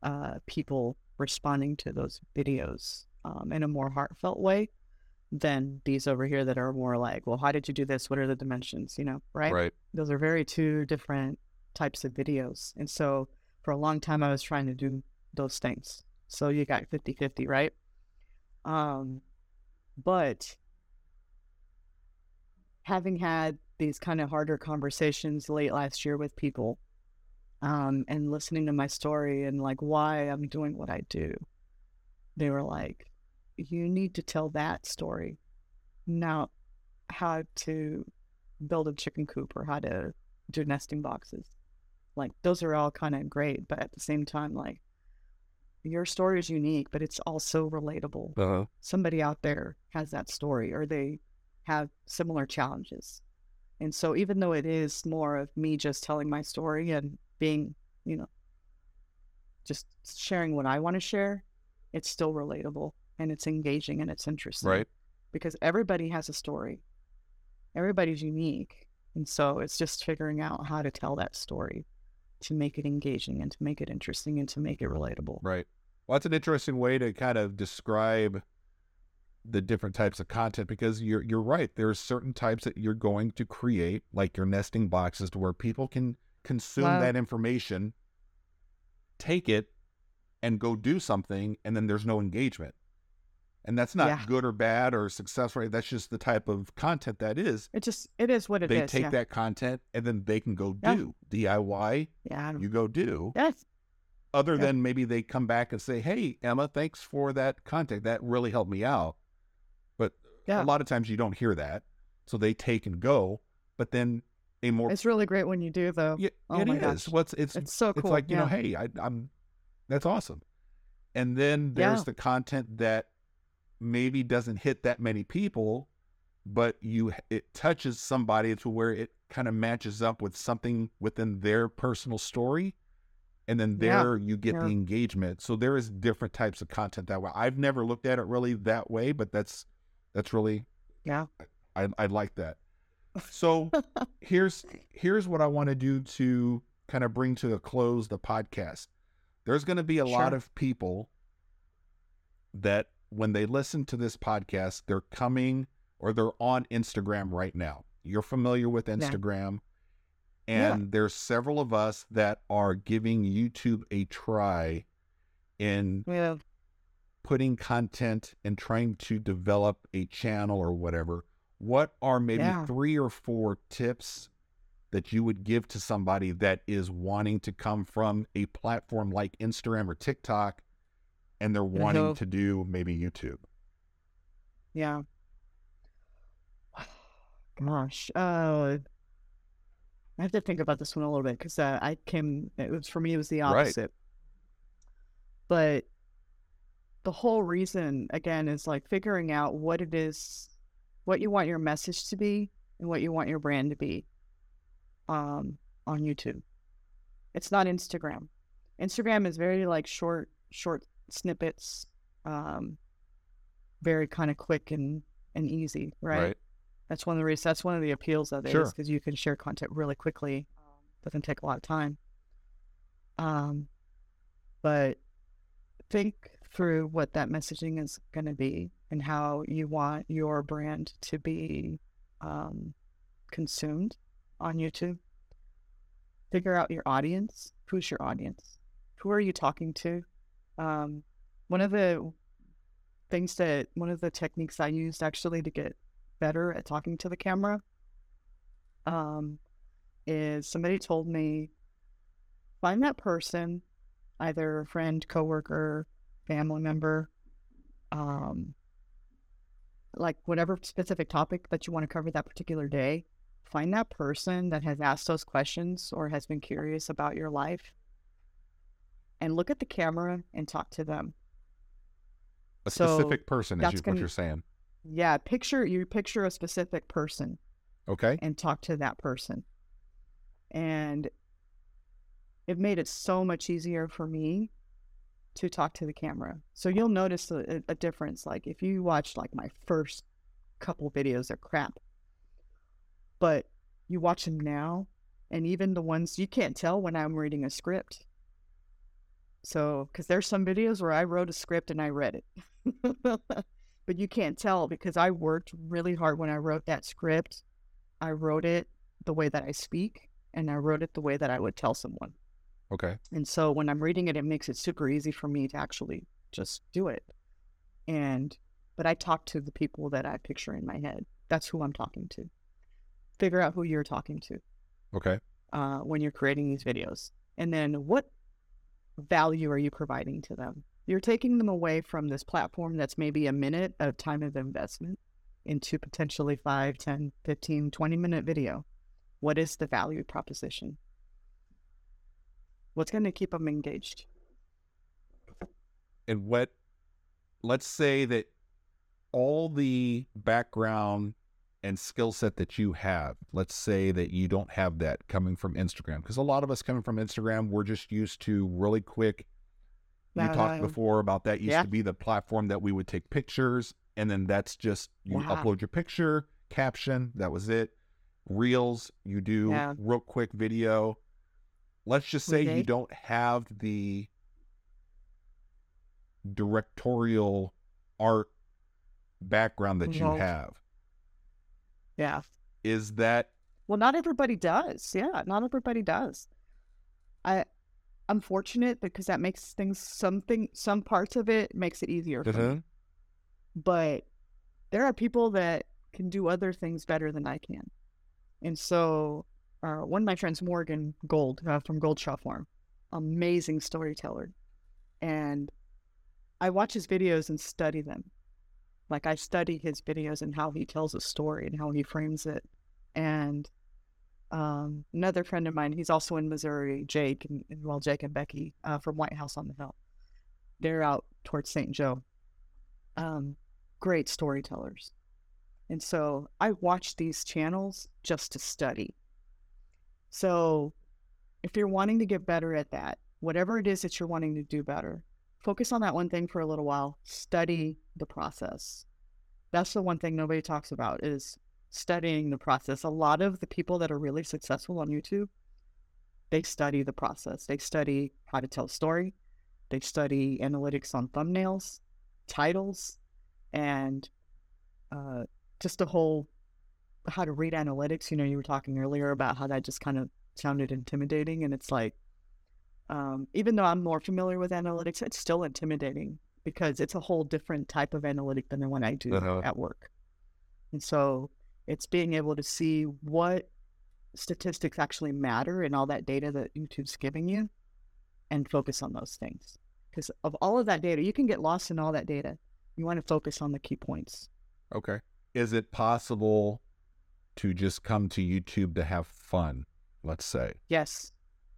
Speaker 2: uh, people responding to those videos um, in a more heartfelt way than these over here that are more like, well, how did you do this? What are the dimensions? You know, right?
Speaker 1: Right.
Speaker 2: Those are very two different types of videos. And so for a long time, I was trying to do those things. So you got 50 50, right? Um, but having had these kind of harder conversations late last year with people um, and listening to my story and like why I'm doing what I do, they were like, you need to tell that story. now how to build a chicken coop or how to do nesting boxes. Like those are all kind of great, but at the same time, like your story is unique, but it's also relatable.
Speaker 1: Uh-huh.
Speaker 2: Somebody out there has that story or they have similar challenges. And so even though it is more of me just telling my story and being, you know, just sharing what I want to share, it's still relatable and it's engaging and it's interesting.
Speaker 1: Right.
Speaker 2: Because everybody has a story. Everybody's unique. And so it's just figuring out how to tell that story to make it engaging and to make it interesting and to make it relatable.
Speaker 1: Right. Well, that's an interesting way to kind of describe the different types of content because you're you're right. There's certain types that you're going to create, like your nesting boxes, to where people can consume that information, take it, and go do something, and then there's no engagement. And that's not
Speaker 2: Yeah.
Speaker 1: good or bad or successful. That's just the type of content that is.
Speaker 2: It just it is what it is.
Speaker 1: they take
Speaker 2: yeah.
Speaker 1: that content and then they can go
Speaker 2: Yeah.
Speaker 1: do DIY.
Speaker 2: Yeah.
Speaker 1: You go do
Speaker 2: Yes.
Speaker 1: other than maybe they come back and say, "Hey, Emma, thanks for that content. That really helped me out." But a lot of times you don't hear that, so they take and go. But then a more
Speaker 2: It's really great when you do though.
Speaker 1: yeah,
Speaker 2: oh
Speaker 1: it
Speaker 2: my
Speaker 1: is.
Speaker 2: gosh.
Speaker 1: What's it's
Speaker 2: It's so
Speaker 1: it's
Speaker 2: cool.
Speaker 1: like you know, hey, I, I'm that's awesome. And then there's the content that maybe doesn't hit that many people, but you it touches somebody to where it kind of matches up with something within their personal story. And then
Speaker 2: Yeah.
Speaker 1: there you get
Speaker 2: Yeah.
Speaker 1: the engagement. So there is different types of content that way. I've never looked at it really that way, but that's that's really
Speaker 2: Yeah.
Speaker 1: I I like that. So here's here's what I want to do to kind of bring to a close the podcast. There's going to be a lot of people that when they listen to this podcast, they're coming or they're on Instagram right now. You're familiar with Instagram.
Speaker 2: Yeah.
Speaker 1: And there's several of us that are giving YouTube a try in
Speaker 2: Yeah.
Speaker 1: putting content and trying to develop a channel or whatever, what are maybe
Speaker 2: Yeah.
Speaker 1: three or four tips that you would give to somebody that is wanting to come from a platform like Instagram or TikTok and they're wanting to do maybe YouTube?
Speaker 2: Yeah. Gosh. Uh I have to think about this one a little bit because uh, I came it was for me it was the
Speaker 1: Right.
Speaker 2: opposite. But the whole reason again is like figuring out what it is what you want your message to be and what you want your brand to be um on YouTube. It's not Instagram. Instagram is very like short short snippets um very kind of quick and and easy, right? That's one of the reasons. That's one of the appeals of it
Speaker 1: Sure.
Speaker 2: because you can share content really quickly. Doesn't take a lot of time. Um, but think through what that messaging is going to be and how you want your brand to be um, consumed on YouTube. Figure out your audience. Who's your audience? Who are you talking to? Um, one of the things that one of the techniques I used actually to get better at talking to the camera um, is somebody told me find that person, either a friend, coworker, family member, um, like whatever specific topic that you want to cover that particular day. Find that person that has asked those questions or has been curious about your life, and look at the camera and talk to them.
Speaker 1: A
Speaker 2: So,
Speaker 1: specific person is you, what
Speaker 2: gonna-
Speaker 1: you're saying.
Speaker 2: Yeah, picture you picture a specific person
Speaker 1: Okay.
Speaker 2: and talk to that person. And it made it so much easier for me to talk to the camera. So you'll notice a, a difference. Like if you watch like my first couple videos, they're crap. But you watch them now, and even the ones you can't tell when I'm reading a script. So, because there's some videos where I wrote a script and I read it. but you can't tell because I worked really hard when I wrote that script. I wrote it the way that I speak and I wrote it the way that I would tell someone.
Speaker 1: Okay.
Speaker 2: And so when I'm reading it, it makes it super easy for me to actually just do it. And, but I talk to the people that I picture in my head. That's who I'm talking to. Figure out who you're talking to
Speaker 1: Okay.
Speaker 2: uh, when you're creating these videos. And then what value are you providing to them? You're taking them away from this platform that's maybe a minute of time of investment into potentially 5, 10, 15, 20 minute video. What is the value proposition? What's going to keep them engaged?
Speaker 1: And what, let's say that all the background and skill set that you have, let's say that you don't have that coming from Instagram, because a lot of us coming from Instagram, we're just used to really quick. You talked before about that used
Speaker 2: yeah.
Speaker 1: to be the platform that we would take pictures, and then that's just you
Speaker 2: Wow.
Speaker 1: upload your picture, caption, that was it. Reels, you do
Speaker 2: Yeah.
Speaker 1: real quick video. Let's just say you don't have the directorial art background that you have.
Speaker 2: Yeah.
Speaker 1: Is that
Speaker 2: Well, not everybody does. Yeah, not everybody does. I I'm fortunate because that makes things something some parts of it makes it easier for me. But there are people that can do other things better than I can. And so uh, one of my friends, Morgan Gold uh, from Goldshaw Farm, amazing storyteller. And I watch his videos and study them. Like I study his videos and how he tells a story and how he frames it. And um, another friend of mine, he's also in Missouri, Jake, and, well, Jake and Becky uh, from White House on the Hill. They're out towards St. Joe. Um, great storytellers. And so I watch these channels just to study. So if you're wanting to get better at that, whatever it is that you're wanting to do better, focus on that one thing for a little while, study the process. That's the one thing nobody talks about is studying the process. A lot of the people that are really successful on YouTube, they study the process. They study how to tell a story. They study analytics on thumbnails, titles, and uh, just the whole how to read analytics. You know, you were talking earlier about how that just kind of sounded intimidating, and it's like, um, even though I'm more familiar with analytics, it's still intimidating because it's a whole different type of analytic than the one I do
Speaker 1: Uh-huh.
Speaker 2: at work. And so it's being able to see what statistics actually matter in all that data that YouTube's giving you and focus on those things. Because of all of that data, you can get lost in all that data. You want to focus on the key points.
Speaker 1: okay? Is it possible to just come to YouTube to have fun? Let's say,
Speaker 2: Yes,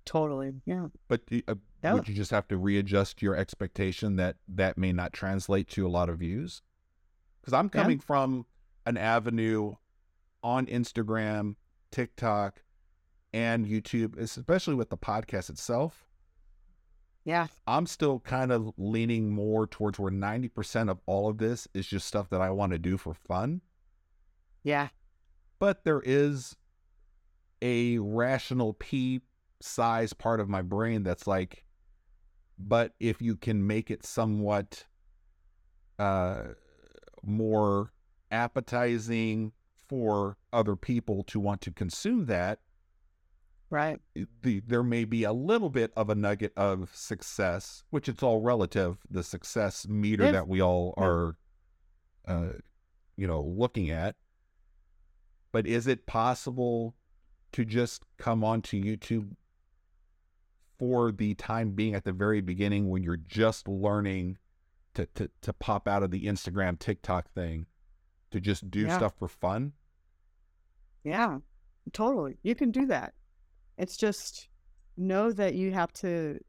Speaker 2: totally. Yeah.
Speaker 1: but do- uh,
Speaker 2: Yeah.
Speaker 1: would you just have to readjust your expectation that that may not translate to a lot of views? Because I'm
Speaker 2: Yeah.
Speaker 1: coming from an avenue on Instagram, TikTok, and YouTube, especially with the podcast itself.
Speaker 2: Yeah.
Speaker 1: I'm still kind of leaning more towards where 90% of all of this is just stuff that I want to do for fun.
Speaker 2: Yeah.
Speaker 1: But there is a rational P size part of my brain that's like, but if you can make it somewhat uh, more appetizing for other people to want to consume that,
Speaker 2: Right.
Speaker 1: the there may be a little bit of a nugget of success, which it's all relative, the success meter
Speaker 2: Yes.
Speaker 1: that we all are uh you know looking at. But is it possible to just come onto YouTube for the time being at the very beginning when you're just learning to to, to pop out of the Instagram TikTok thing to just do
Speaker 2: Yeah.
Speaker 1: stuff for fun?
Speaker 2: Yeah. Totally. You can do that. It's just know that you have to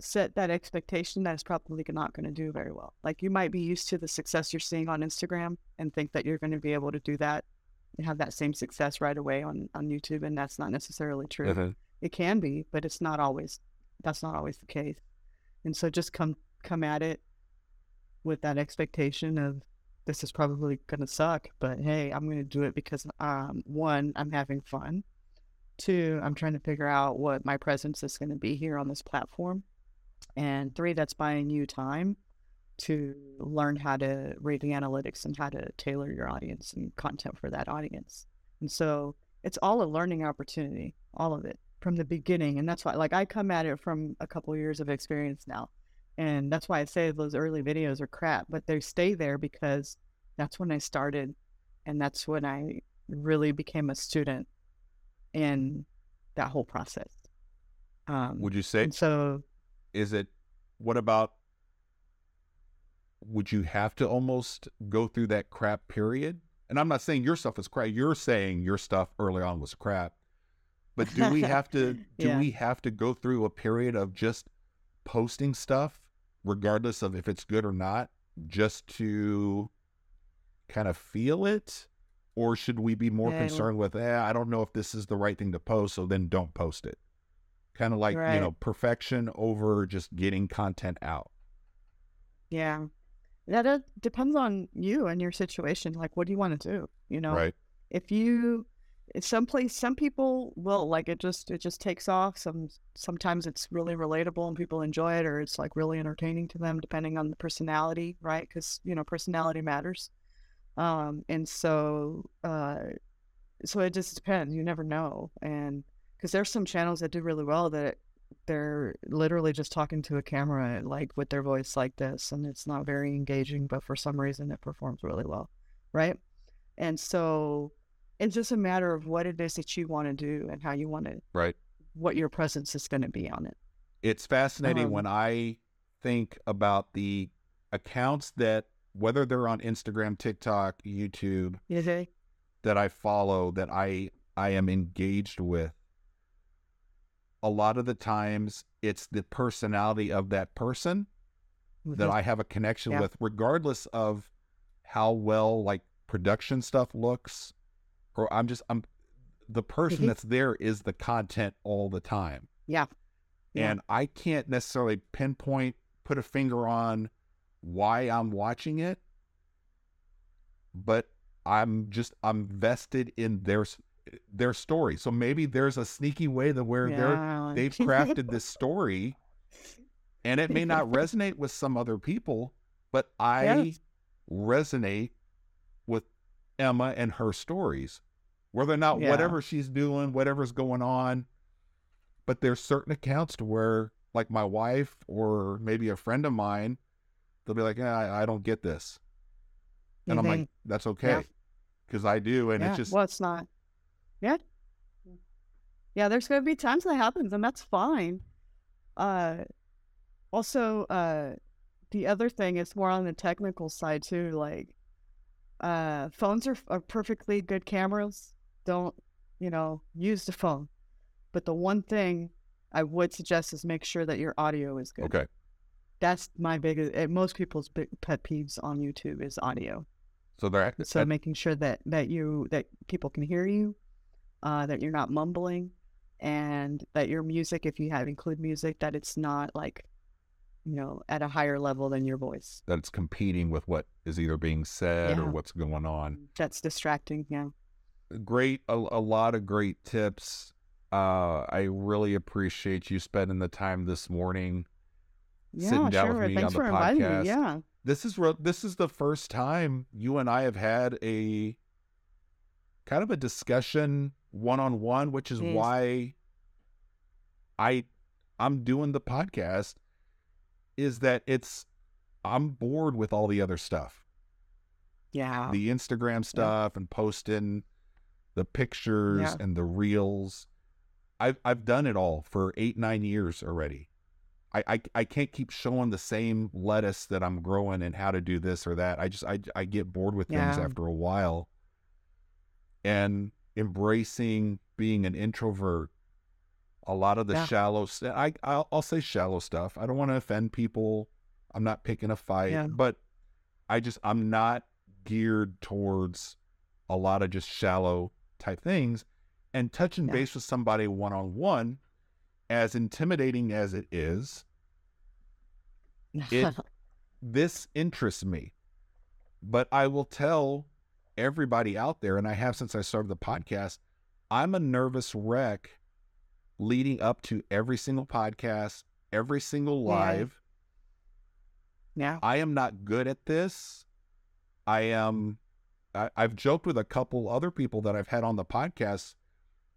Speaker 2: set that expectation that it's probably not going to do very well. Like you might be used to the success you're seeing on Instagram and think that you're going to be able to do that and have that same success right away on, on YouTube. And that's not necessarily true. Mm-hmm. It can be, but it's not always, that's not always the case. And so just come, come at it with that expectation of this is probably going to suck, but hey, I'm going to do it because um, one, I'm having fun. Two, I'm trying to figure out what my presence is going to be here on this platform. And three, that's buying you time to learn how to read the analytics and how to tailor your audience and content for that audience. And so it's all a learning opportunity, all of it from the beginning. And that's why, like, I come at it from a couple of years of experience now. And that's why I say those early videos are crap, but they stay there because that's when I started. And that's when I really became a student in that whole process. Um,
Speaker 1: Would you say
Speaker 2: so
Speaker 1: is it what about would you have to almost go through that crap period? And I'm not saying your stuff is crap. You're saying your stuff early on was crap. But do we have to do
Speaker 2: Yeah.
Speaker 1: we have to go through a period of just posting stuff regardless of if it's good or not just to kind of feel it or should we be more
Speaker 2: Yeah,
Speaker 1: concerned with eh, I don't know if this is the right thing to post so then don't post it. Kind of like, you know, perfection over just getting content out.
Speaker 2: Yeah. That uh, depends on you and your situation. Like, what do you want to do? You know,
Speaker 1: Right.
Speaker 2: if you, some place, some people will like it. Just it just takes off. Some sometimes it's really relatable and people enjoy it, or it's like really entertaining to them, depending on the personality, right? Because you know, personality matters. Um, and so, uh, so it just depends. You never know, and because there's some channels that do really well that they're literally just talking to a camera like with their voice like this and it's not very engaging but for some reason it performs really well right and so it's just a matter of what it is that you want to do and how you want to
Speaker 1: Right.
Speaker 2: what your presence is going to be on it
Speaker 1: It's fascinating
Speaker 2: Um,
Speaker 1: when I think about the accounts that, whether they're on Instagram, TikTok, YouTube,
Speaker 2: you see
Speaker 1: that I follow, that I I am engaged with. A lot of the times, it's the personality of that person that I have a connection
Speaker 2: Yeah.
Speaker 1: with, regardless of how well like production stuff looks, or I'm just I'm the person
Speaker 2: Mhm.
Speaker 1: that's there is the content all the time.
Speaker 2: yeah Yeah.
Speaker 1: And I can't necessarily pinpoint, put a finger on why I'm watching it, but I'm just I'm vested in their their story. So maybe there's a sneaky way that where they're they've crafted this story and it may not resonate with some other people, but I
Speaker 2: Yes.
Speaker 1: resonate with Emma and her stories. Whether or not
Speaker 2: Yeah.
Speaker 1: whatever she's doing, whatever's going on, but there's certain accounts to where like my wife or maybe a friend of mine, they'll be like, yeah, I, I don't get this. And I'm
Speaker 2: Mhm.
Speaker 1: like, that's okay. Because I do. And
Speaker 2: yeah.
Speaker 1: it's just
Speaker 2: well it's not yeah yeah there's going to be times that happens and that's fine uh also uh the other thing is more on the technical side too like uh phones are, are perfectly good cameras don't you know use the phone. But the one thing i would suggest is make sure that your audio is good.
Speaker 1: Okay.
Speaker 2: that's my biggest uh, most people's big pet peeves on youtube is audio.
Speaker 1: So they're
Speaker 2: so making sure that that you that people can hear you uh that you're not mumbling and that your music if you have include music that it's not like you know at a higher level than your voice.
Speaker 1: That it's competing with what is either being said or what's going on.
Speaker 2: that's distracting yeah
Speaker 1: Great, a, a lot of great tips. Uh, I really appreciate you spending the time this morning.
Speaker 2: yeah
Speaker 1: Sitting down with me
Speaker 2: thanks
Speaker 1: on the
Speaker 2: for inviting
Speaker 1: podcast.
Speaker 2: me yeah
Speaker 1: This is re- this is the first time you and I have had a kind of a discussion one on one, which is why I I'm doing the podcast. Is that it's I'm bored with all the other stuff.
Speaker 2: yeah
Speaker 1: the Instagram stuff and posting the pictures
Speaker 2: Yeah.
Speaker 1: and the reels. I've I've done it all for eight nine years already. I, I I can't keep showing the same lettuce that I'm growing and how to do this or that. I just I I get bored with things after a while. And embracing being an introvert, a lot of the
Speaker 2: Yeah.
Speaker 1: shallow I I'll, I'll say shallow stuff. I don't want to offend people. I'm not picking a fight,
Speaker 2: Yeah.
Speaker 1: but I just I'm not geared towards a lot of just shallow type things and touching
Speaker 2: Yeah.
Speaker 1: base with somebody one on one as intimidating as it is it- this interests me but i will tell everybody out there and i have since i started the podcast i'm a nervous wreck leading up to every single podcast every single live
Speaker 2: yeah
Speaker 1: I am not good at this. I am. I, I've joked with a couple other people that I've had on the podcast.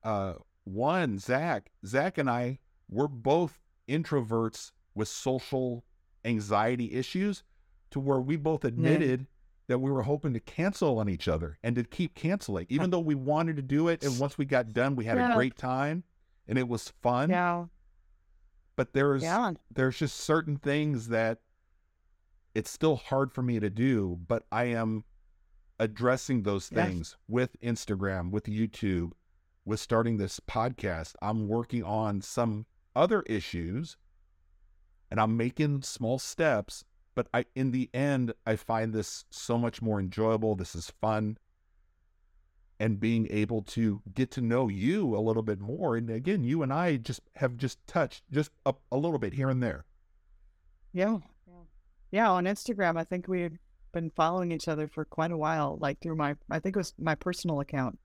Speaker 1: Uh, one, Zach. Zach and I, we're both introverts with social anxiety issues, to where we both admitted that we were hoping to cancel on each other and to keep canceling, even though we wanted to do it. And once we got done, we had a great time and it was fun.
Speaker 2: yeah
Speaker 1: But there's
Speaker 2: yeah
Speaker 1: there's just certain things that it's still hard for me to do, but I am addressing those
Speaker 2: Yes.
Speaker 1: things with Instagram, with YouTube, with starting this podcast. I'm working on some other issues and I'm making small steps, but I in the end I find this so much more enjoyable. This is fun. And being able to get to know you a little bit more. And again, you and I just have just touched just a, a little bit here and there.
Speaker 2: Yeah. Yeah, on Instagram, I think we've been following each other for quite a while, like through my, I think it was my personal account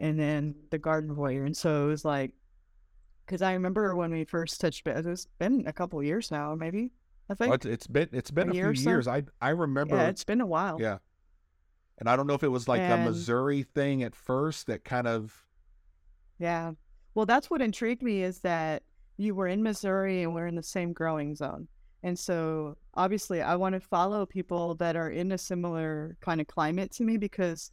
Speaker 2: and then the Garden Voyeur. And so it was like, because I remember when we first touched base, it's been a couple of years now, maybe, I think.
Speaker 1: Well, it's- been it's been
Speaker 2: a
Speaker 1: a,
Speaker 2: year
Speaker 1: few
Speaker 2: so?
Speaker 1: years. I I remember
Speaker 2: Yeah, it's been a while.
Speaker 1: yeah. And I don't know if it was like a Missouri thing at first that kind of
Speaker 2: Yeah. Well, that's what intrigued me is that you were in Missouri and we're in the same growing zone. And so obviously I want to follow people that are in a similar kind of climate to me because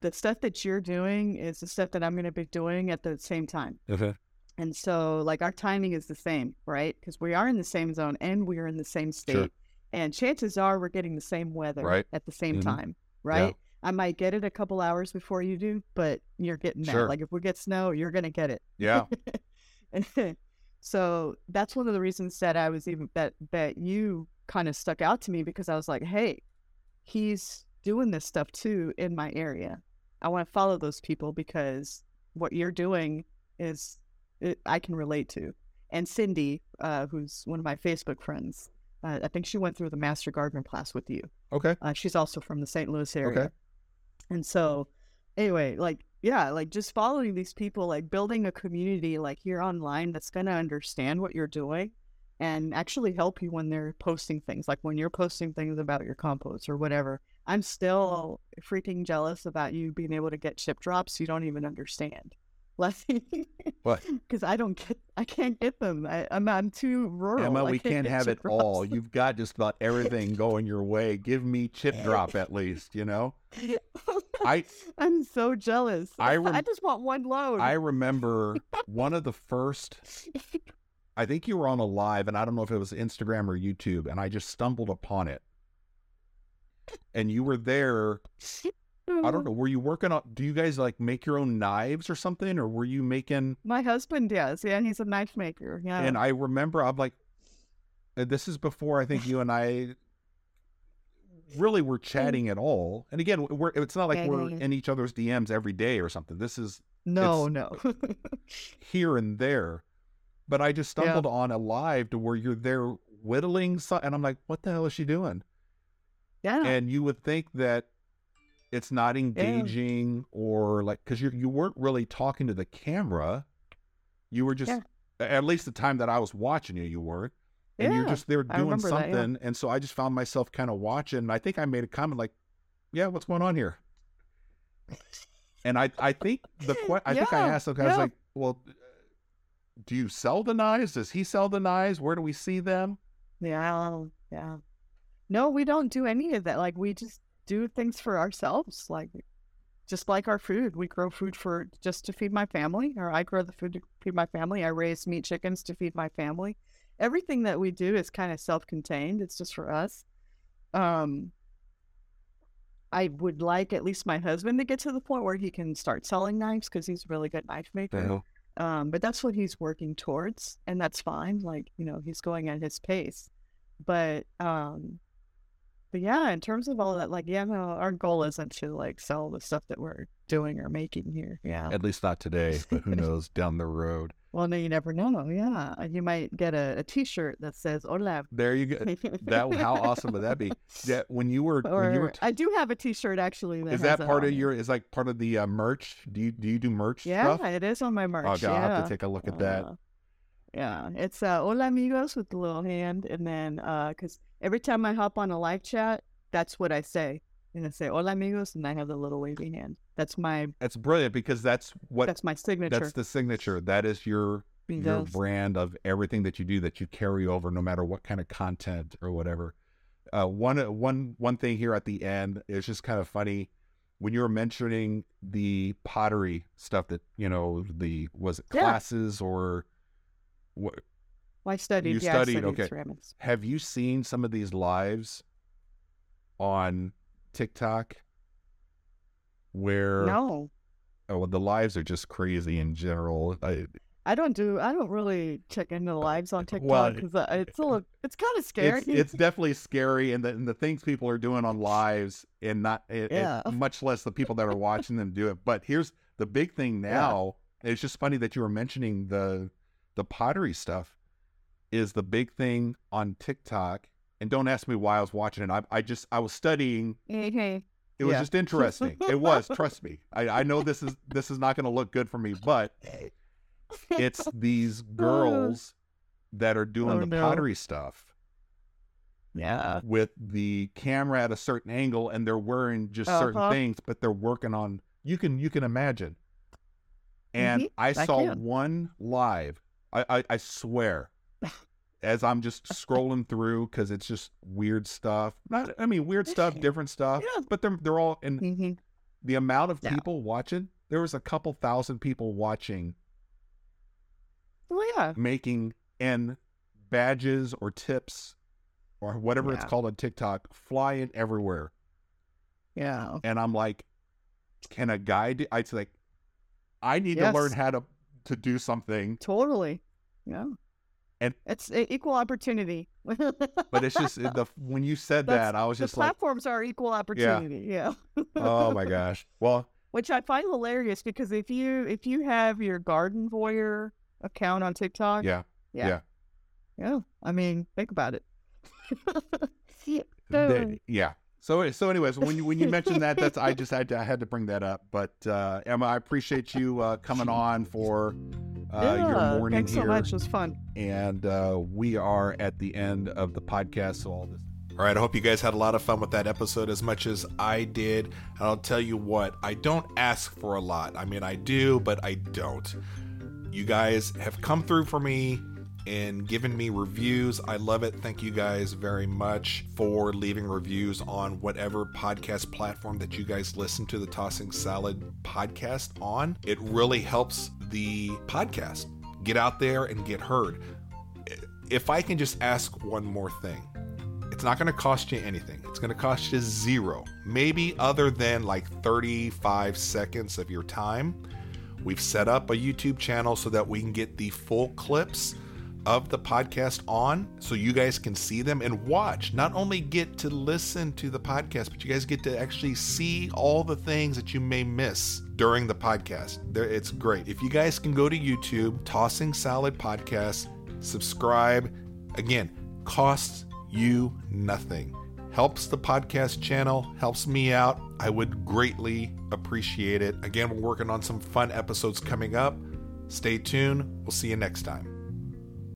Speaker 2: the stuff that you're doing is the stuff that I'm going to be doing at the same time. Okay. And so like our timing is the same, right? Because we are in the same zone and we are in the same state.
Speaker 1: Sure.
Speaker 2: And chances are we're getting the same weather
Speaker 1: Right.
Speaker 2: at the same
Speaker 1: Mhm.
Speaker 2: time, right? I might get it a couple hours before you do, but you're getting that.
Speaker 1: Sure.
Speaker 2: Like if we get snow, you're gonna get it.
Speaker 1: yeah.
Speaker 2: so that's one of the reasons that I was even that that you kind of stuck out to me because I was like, hey, he's doing this stuff too in my area. I want to follow those people because what you're doing is it, I can relate to. And Cindy, uh, who's one of my Facebook friends, uh, I think she went through the Master Gardener class with you.
Speaker 1: Okay.
Speaker 2: Uh, she's also from the St. Louis area.
Speaker 1: Okay.
Speaker 2: And so, anyway, like, yeah, like just following these people, like building a community like here online that's going to understand what you're doing and actually help you when they're posting things. Like when you're posting things about your compost or whatever. I'm still freaking jealous about you being able to get chip drops you don't even understand. Like,
Speaker 1: What?
Speaker 2: Because I don't get, I can't get them. I, I'm, I'm too rural.
Speaker 1: Emma,
Speaker 2: I
Speaker 1: we can't
Speaker 2: get
Speaker 1: have it all. You've got just about everything going your way. Give me chip drop at least, you know? I
Speaker 2: I'm so jealous.
Speaker 1: I
Speaker 2: I, just want one load.
Speaker 1: I remember one of the first I think you were on a live and I don't know if it was Instagram or YouTube and I just stumbled upon it. And you were there I don't know. Were you working on? Do you guys like make your own knives or something, or were you making?
Speaker 2: My husband does. Yeah, he's a knife maker. Yeah.
Speaker 1: And I remember, I'm like, uh, this is before I think you and I really were chatting at all. And again, we're it's not like
Speaker 2: Yeah, yeah,
Speaker 1: we're in each other's DMs every day or something. This is
Speaker 2: no, no.
Speaker 1: here and there. But I just
Speaker 2: Yeah.
Speaker 1: stumbled on a live to where you're there whittling, so- and I'm like, what the hell is she doing?
Speaker 2: yeah.
Speaker 1: and you would think that it's not engaging or like because you you weren't really talking to the camera you were just
Speaker 2: Yeah.
Speaker 1: at least the time that i was watching you you weren't and you're just there doing
Speaker 2: remember that, yeah.
Speaker 1: something and so i just found myself kind of watching and i think i made a comment like yeah what's going on here and i i think the que- i think i
Speaker 2: Yeah,
Speaker 1: asked okay, i was
Speaker 2: yeah.
Speaker 1: like well do you sell the knives does he sell the knives where do we see them
Speaker 2: Yeah, yeah. No, we don't do any of that. Like we just do things for ourselves. Like just like our food. We grow food for just to feed my family, or I grow the food to feed my family. I raise meat chickens to feed my family. Everything that we do is kind of self-contained. It's just for us. Um I would like at least my husband to get to the point where he can start selling knives because he's a really good knife maker. Um, but that's what he's working towards, and that's fine. Like, you know, he's going at his pace. But um but yeah, in terms of all that, like, yeah, no, our goal isn't to like sell the stuff that we're doing or making here. Yeah.
Speaker 1: at least not today but who knows down the road
Speaker 2: Well, no, you never know. Yeah. You might get a, a t shirt that says Hola.
Speaker 1: there you go that how awesome would that be? Yeah, when you were when you were t-
Speaker 2: I do have a t shirt actually. That
Speaker 1: is that part of your is like part of the uh, merch? Do you do you do merch
Speaker 2: Yeah,
Speaker 1: stuff?
Speaker 2: it is on my merch.
Speaker 1: Oh god, I'll have to take a look at that.
Speaker 2: Uh, yeah, it's uh, hola amigos with the little hand, and then uh 'cause every time I hop on a live chat, that's what I say, and I say hola amigos, and I have the little wavy hand. That's my
Speaker 1: That's brilliant because that's what
Speaker 2: that's my signature.
Speaker 1: that's the signature. That is your your brand of everything that you do that you carry over no matter what kind of content or whatever. Uh, one one one thing here at the end is just kind of funny when you were mentioning the pottery stuff that you know the was it
Speaker 2: Yeah.
Speaker 1: classes or what
Speaker 2: Well, I studied.
Speaker 1: You
Speaker 2: yeah,
Speaker 1: studied,
Speaker 2: studied
Speaker 1: okay.
Speaker 2: ceramics.
Speaker 1: have you seen some of these lives on TikTok where
Speaker 2: No,
Speaker 1: oh, well, the lives are just crazy in general. I,
Speaker 2: I don't do. I don't really check into the lives on TikTok because it's a little, it's kind of scary.
Speaker 1: it's, it's definitely scary, and the, and the things people are doing on lives, and not and
Speaker 2: Yeah.
Speaker 1: much less the people that are watching them do it. But here's the big thing
Speaker 2: Yeah.
Speaker 1: now. It's just funny that you were mentioning the the pottery stuff. Is the big thing on TikTok, and don't ask me why I was watching it. I, I just I was studying
Speaker 2: Mhm.
Speaker 1: It was
Speaker 2: Yeah.
Speaker 1: just interesting. it was, trust me. I, I know this is this is not going to look good for me, but it's these girls that are doing
Speaker 2: Oh,
Speaker 1: the
Speaker 2: no.
Speaker 1: pottery stuff
Speaker 2: yeah.
Speaker 1: with the camera at a certain angle, and they're wearing just certain
Speaker 2: Uh-huh.
Speaker 1: things, but they're working on. You can you can imagine. And
Speaker 2: Mhm,
Speaker 1: I
Speaker 2: I
Speaker 1: saw
Speaker 2: can.
Speaker 1: one live. I I, I swear. As I'm just scrolling through because it's just weird stuff. Not, I mean, weird stuff, different stuff.
Speaker 2: Yeah.
Speaker 1: But they're they're all in
Speaker 2: hmm
Speaker 1: the amount of
Speaker 2: Yeah.
Speaker 1: people watching there was a couple thousand people watching
Speaker 2: Well, yeah.
Speaker 1: making and badges or tips or whatever it's called on tiktok flying everywhere
Speaker 2: Yeah.
Speaker 1: and i'm like can a guy do i'd like i need
Speaker 2: Yes.
Speaker 1: to learn how to to do something
Speaker 2: Totally. Yeah.
Speaker 1: And-
Speaker 2: it's equal opportunity.
Speaker 1: but it's just the when you said
Speaker 2: That's-
Speaker 1: that i was
Speaker 2: the
Speaker 1: just like
Speaker 2: platforms are equal opportunity. Yeah.
Speaker 1: oh my gosh well
Speaker 2: Which I find hilarious because if you if you have your Garden Voyeur account on TikTok,
Speaker 1: yeah
Speaker 2: yeah,
Speaker 1: yeah.
Speaker 2: yeah. I mean, think about it. So-
Speaker 1: yeah. So so anyways, when you when you mentioned that, that's I just had to I had to bring that up. But uh, Emma, I appreciate you uh, coming on for uh,
Speaker 2: yeah,
Speaker 1: your morning
Speaker 2: thanks
Speaker 1: here,
Speaker 2: so much. It was fun.
Speaker 1: and uh, we are at the end of the podcast. So all this.
Speaker 3: All right, I hope you guys had a lot of fun with that episode as much as I did. And I'll tell you what, I don't ask for a lot. I mean, I do, but I don't. You guys have come through for me and given me reviews. I love it. Thank you guys very much for leaving reviews on whatever podcast platform that you guys listen to the Tossing Salad podcast on. It really helps the podcast get out there and get heard. If I can just ask one more thing, it's not going to cost you anything. It's going to cost you zero, maybe other than like 35 seconds of your time. We've set up a YouTube channel so that we can get the full clips of the podcast on so you guys can see them and watch. Not only get to listen to the podcast, but you guys get to actually see all the things that you may miss during the podcast. It's great. If you guys can go to YouTube, Tossing Salad Podcast, subscribe. Again, costs you nothing. Helps the podcast channel, helps me out. I would greatly appreciate it. Again, we're working on some fun episodes coming up. Stay tuned. We'll see you next time.